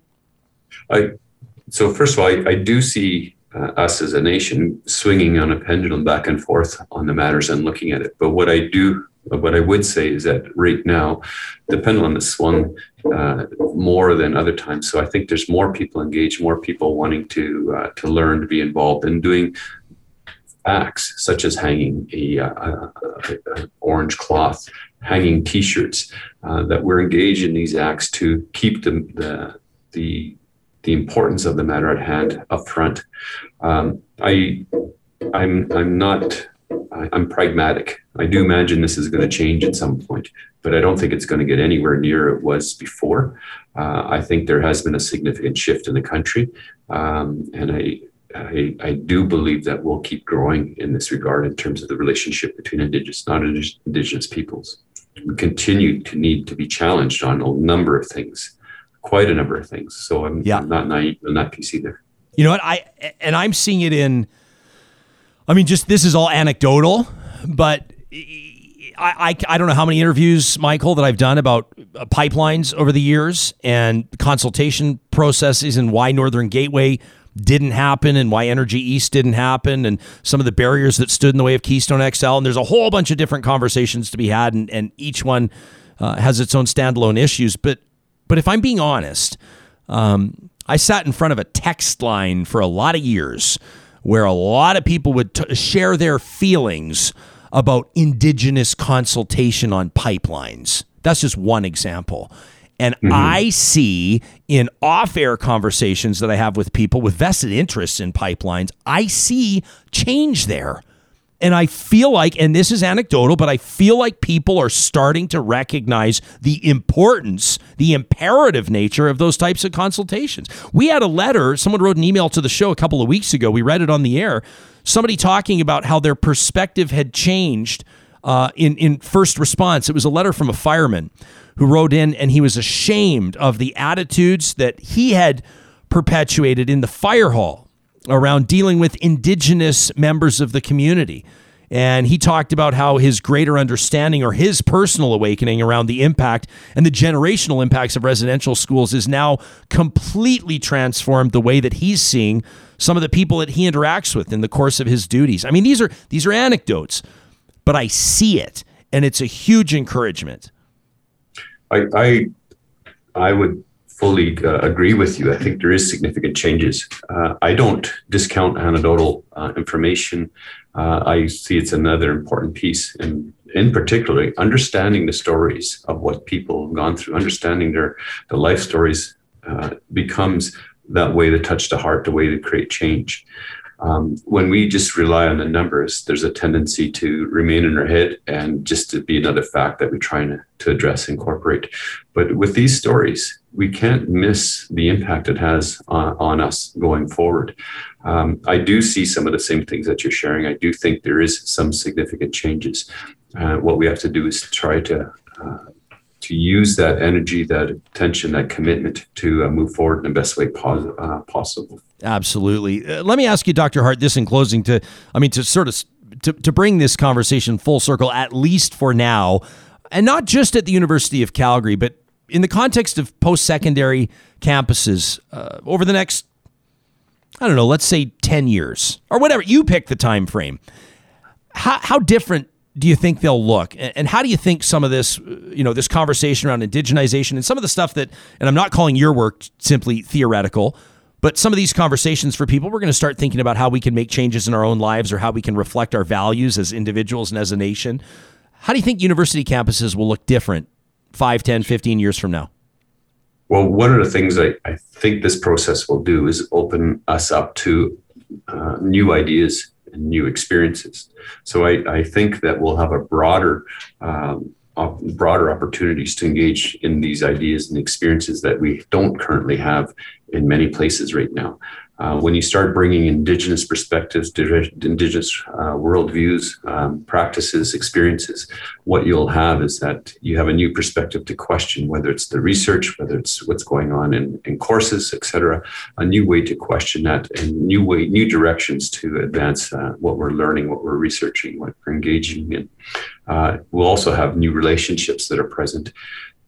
I, so first of all, I, I do see uh, us as a nation swinging on a pendulum back and forth on the matters and looking at it. But what I do, what I would say is that right now, the pendulum has swung uh, more than other times. So I think there's more people engaged, more people wanting to uh, to learn, to be involved, in doing acts such as hanging a, uh, a, a orange cloth, hanging T-shirts. Uh, that we're engaged in these acts to keep the the, the the importance of the matter at hand up front. Um, I, I'm, I'm not, I, I'm pragmatic. I do imagine this is going to change at some point, but I don't think it's going to get anywhere near it was before. Uh, I think there has been a significant shift in the country, um, and I, I, I, do believe that we'll keep growing in this regard in terms of the relationship between indigenous, non-indigenous peoples. We continue to need to be challenged on a number of things quite a number of things. So I'm, yeah. I'm not naive on that piece either. You know what? I and I'm seeing it in. I mean, just this is all anecdotal, but I, I, I don't know how many interviews, Michael, that I've done about uh, pipelines over the years and consultation processes and why Northern Gateway didn't happen and why Energy East didn't happen and some of the barriers that stood in the way of Keystone XL. And there's a whole bunch of different conversations to be had, and, and each one uh, has its own standalone issues. But but if I'm being honest, um, I sat in front of a text line for a lot of years where a lot of people would t- share their feelings about indigenous consultation on pipelines. That's just one example. And I see in off air conversations that I have with people with vested interests in pipelines, I see change there. And I feel like, and this is anecdotal, but I feel like people are starting to recognize the importance, the imperative nature of those types of consultations. We had a letter, someone wrote an email to the show a couple of weeks ago. We read it on the air. Somebody talking about how their perspective had changed uh, in, in first response. It was a letter from a fireman who wrote in and he was ashamed of the attitudes that he had perpetuated in the fire hall around dealing with indigenous members of the community. And he talked about how his greater understanding or his personal awakening around the impact and the generational impacts of residential schools is now completely transformed the way that he's seeing some of the people that he interacts with in the course of his duties. I mean, these are these are anecdotes, but I see it and it's a huge encouragement. I I, I would fully uh, agree with you. I think there is significant changes. Uh, I don't discount anecdotal uh, information. Uh, I see it's another important piece, and in particular, understanding the stories of what people have gone through, understanding their the life stories uh, becomes that way to touch the heart, the way to create change. Um, when we just rely on the numbers, there's a tendency to remain in our head and just to be another fact that we're trying to, to address, incorporate. But with these stories, we can't miss the impact it has on, on us going forward. Um, I do see some of the same things that you're sharing. I do think there is some significant changes. Uh, what we have to do is try to uh, to use that energy, that attention, that commitment to uh, move forward in the best way pos- uh, possible. Absolutely. Uh, let me ask you, Dr. Hart, this in closing to, I mean, to sort of to, to bring this conversation full circle, at least for now, and not just at the University of Calgary, but in the context of post-secondary campuses uh, over the next, I don't know, let's say 10 years or whatever, you pick the time frame. How, how different do you think they'll look? And how do you think some of this, uh, you know, this conversation around indigenization and some of the stuff that, and I'm not calling your work simply theoretical, but some of these conversations for people, we're going to start thinking about how we can make changes in our own lives or how we can reflect our values as individuals and as a nation. How do you think university campuses will look different 5, 10, 15 years from now? Well, one of the things I, I think this process will do is open us up to uh, new ideas and new experiences. So I, I think that we'll have a broader, um, broader opportunities to engage in these ideas and experiences that we don't currently have in many places right now. Uh, when you start bringing indigenous perspectives, di- indigenous uh, worldviews, um, practices, experiences, what you'll have is that you have a new perspective to question whether it's the research, whether it's what's going on in, in courses, et cetera, a new way to question that and new way, new directions to advance uh, what we're learning, what we're researching, what we're engaging in. Uh, we'll also have new relationships that are present.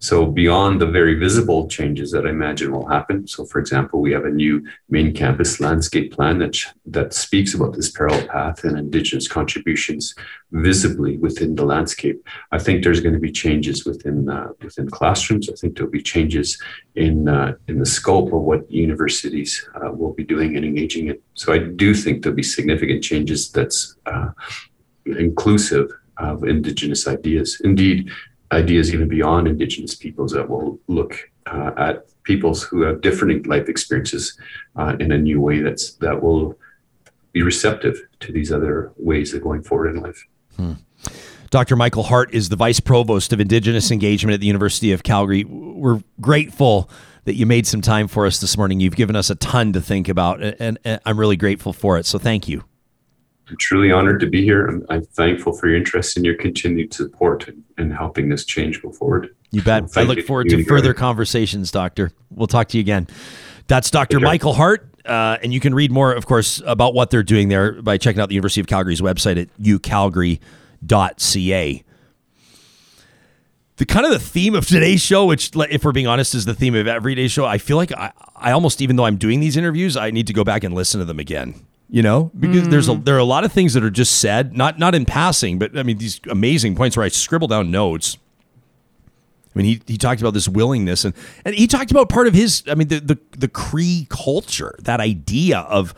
So beyond the very visible changes that I imagine will happen. So for example, we have a new main campus landscape plan that, that speaks about this parallel path and indigenous contributions visibly within the landscape. I think there's going to be changes within uh, within classrooms. I think there'll be changes in uh, in the scope of what universities uh, will be doing and engaging in. So I do think there'll be significant changes that's uh, inclusive of indigenous ideas. Indeed, ideas even beyond indigenous peoples that will look uh, at peoples who have different life experiences uh, in a new way that's that will be receptive to these other ways of going forward in life. Hmm. Dr. Michael Hart is the Vice Provost of Indigenous Engagement at the University of Calgary. We're grateful that you made some time for us this morning. You've given us a ton to think about, and, and I'm really grateful for it. So thank you. I'm truly honored to be here. I'm, I'm, thankful for your interest and your continued support in, in helping this change go forward. You bet. I look forward to further conversations, Doctor. We'll talk to you again. That's Dr. Michael Hart. Uh, and you can read more, of course, about what they're doing there by checking out the University of Calgary's website at ucalgary.ca. The kind of the theme of today's show, which, if we're being honest, is the theme of everyday's show. I feel like I, I almost, even though I'm doing these interviews, I need to go back and listen to them again you know because mm. there's a there are a lot of things that are just said not not in passing but i mean these amazing points where i scribble down notes i mean he, he talked about this willingness and and he talked about part of his i mean the the, the cree culture that idea of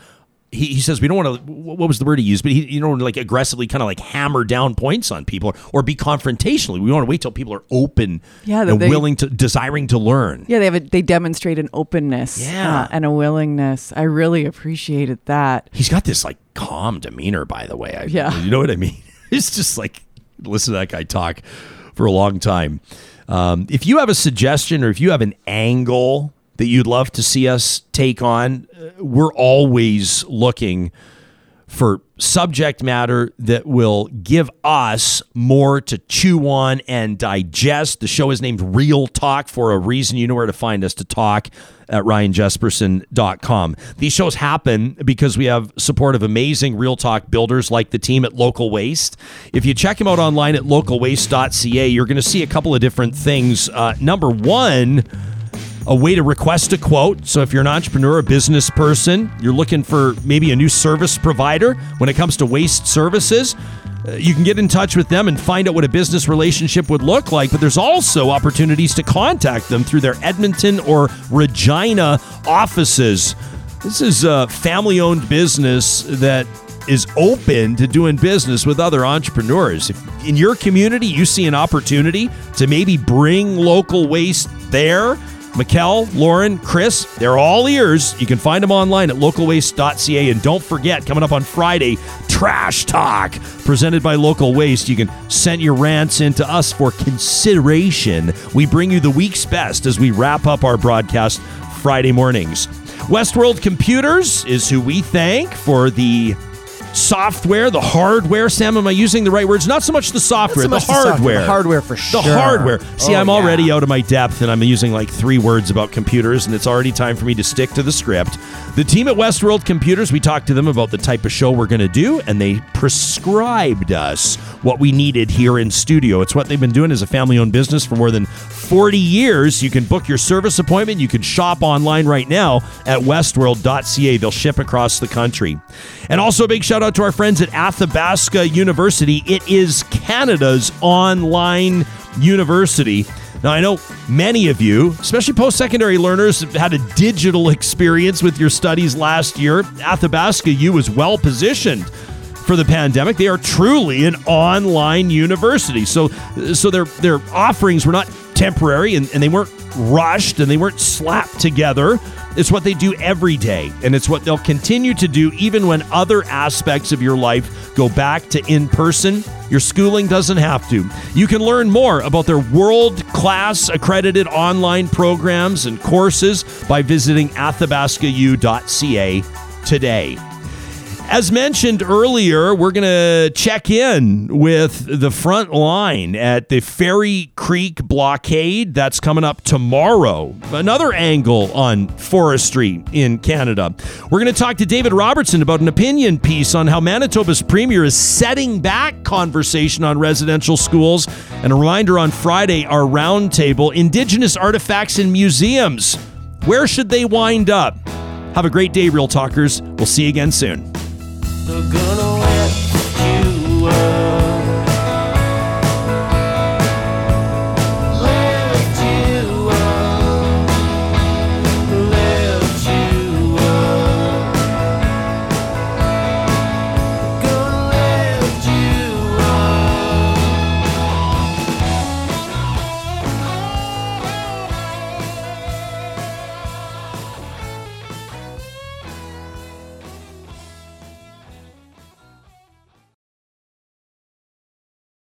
he, he says we don't want to. What was the word he used? But he, you know, like aggressively kind of like hammer down points on people or, or be confrontational. We want to wait till people are open Yeah, and they- willing to, desiring to learn. Yeah, they have a, they demonstrate an openness Yeah. uh, and a willingness. I really appreciated that. He's got this like calm demeanor, by the way. I, Yeah. You know what I mean? It's just like, listen to that guy talk for a long time. Um, if you have a suggestion or if you have an angle that you'd love to see us take on, uh, we're always looking for subject matter that will give us more to chew on and digest. The show is named Real Talk for a reason. You know where to find us to talk at ryanjespersen.com. These shows happen because we have support of amazing Real Talk builders like the team at Local Waste. If you check them out online at localwaste.ca, you're going to see a couple of different things. Uh, number one, a way to request a quote. So if you're an entrepreneur, a business person, you're looking for maybe a new service provider when it comes to waste services, uh, you can get in touch with them and find out what a business relationship would look like. But there's also opportunities to contact them through their Edmonton or Regina offices. This is a family owned business that is open to doing business with other entrepreneurs. If in your community you see an opportunity to maybe bring local waste there, Mikkel, Lauren, Chris, they're all ears. You can find them online at localwaste.ca. And don't forget, coming up on Friday, Trash Talk, presented by Local Waste. You can send your rants into us for consideration. We bring you the week's best as we wrap up our broadcast Friday mornings. Westworld Computers is who we thank for the software, the hardware. Sam, am I using the right words? Not so much the software, so the much the software, hardware. the hardware for sure. The hardware. See, Oh, I'm yeah. already out of my depth and I'm using like three words about computers, and it's already time for me to stick to the script. The team at Westworld Computers, we talked to them about the type of show we're going to do, and they prescribed us what we needed here in studio. It's what they've been doing as a family owned business for more than 40 years. You can book your service appointment. You can shop online right now at westworld.ca. They'll ship across the country. And also a big shout out to our friends at Athabasca University. It is Canada's online university. Now, I know many of you, especially post secondary learners, had a digital experience with your studies last year. Athabasca U is well positioned for the pandemic. They are truly an online university. So so their their offerings were not temporary and, and they weren't rushed and they weren't slapped together. It's what they do every day, and it's what they'll continue to do even when other aspects of your life go back to in person. Your schooling doesn't have to. You can learn more about their world class accredited online programs and courses by visiting athabascau.ca today. As mentioned earlier, we're going to check in with the front line at the Fairy Creek blockade. That's coming up tomorrow. Another angle on forestry in Canada. We're going to talk to David Robertson about an opinion piece on how Manitoba's premier is setting back conversation on residential schools. And a reminder on Friday, our roundtable Indigenous artifacts in museums. Where should they wind up? Have a great day, Real Talkers. We'll see you again soon. They're gonna away.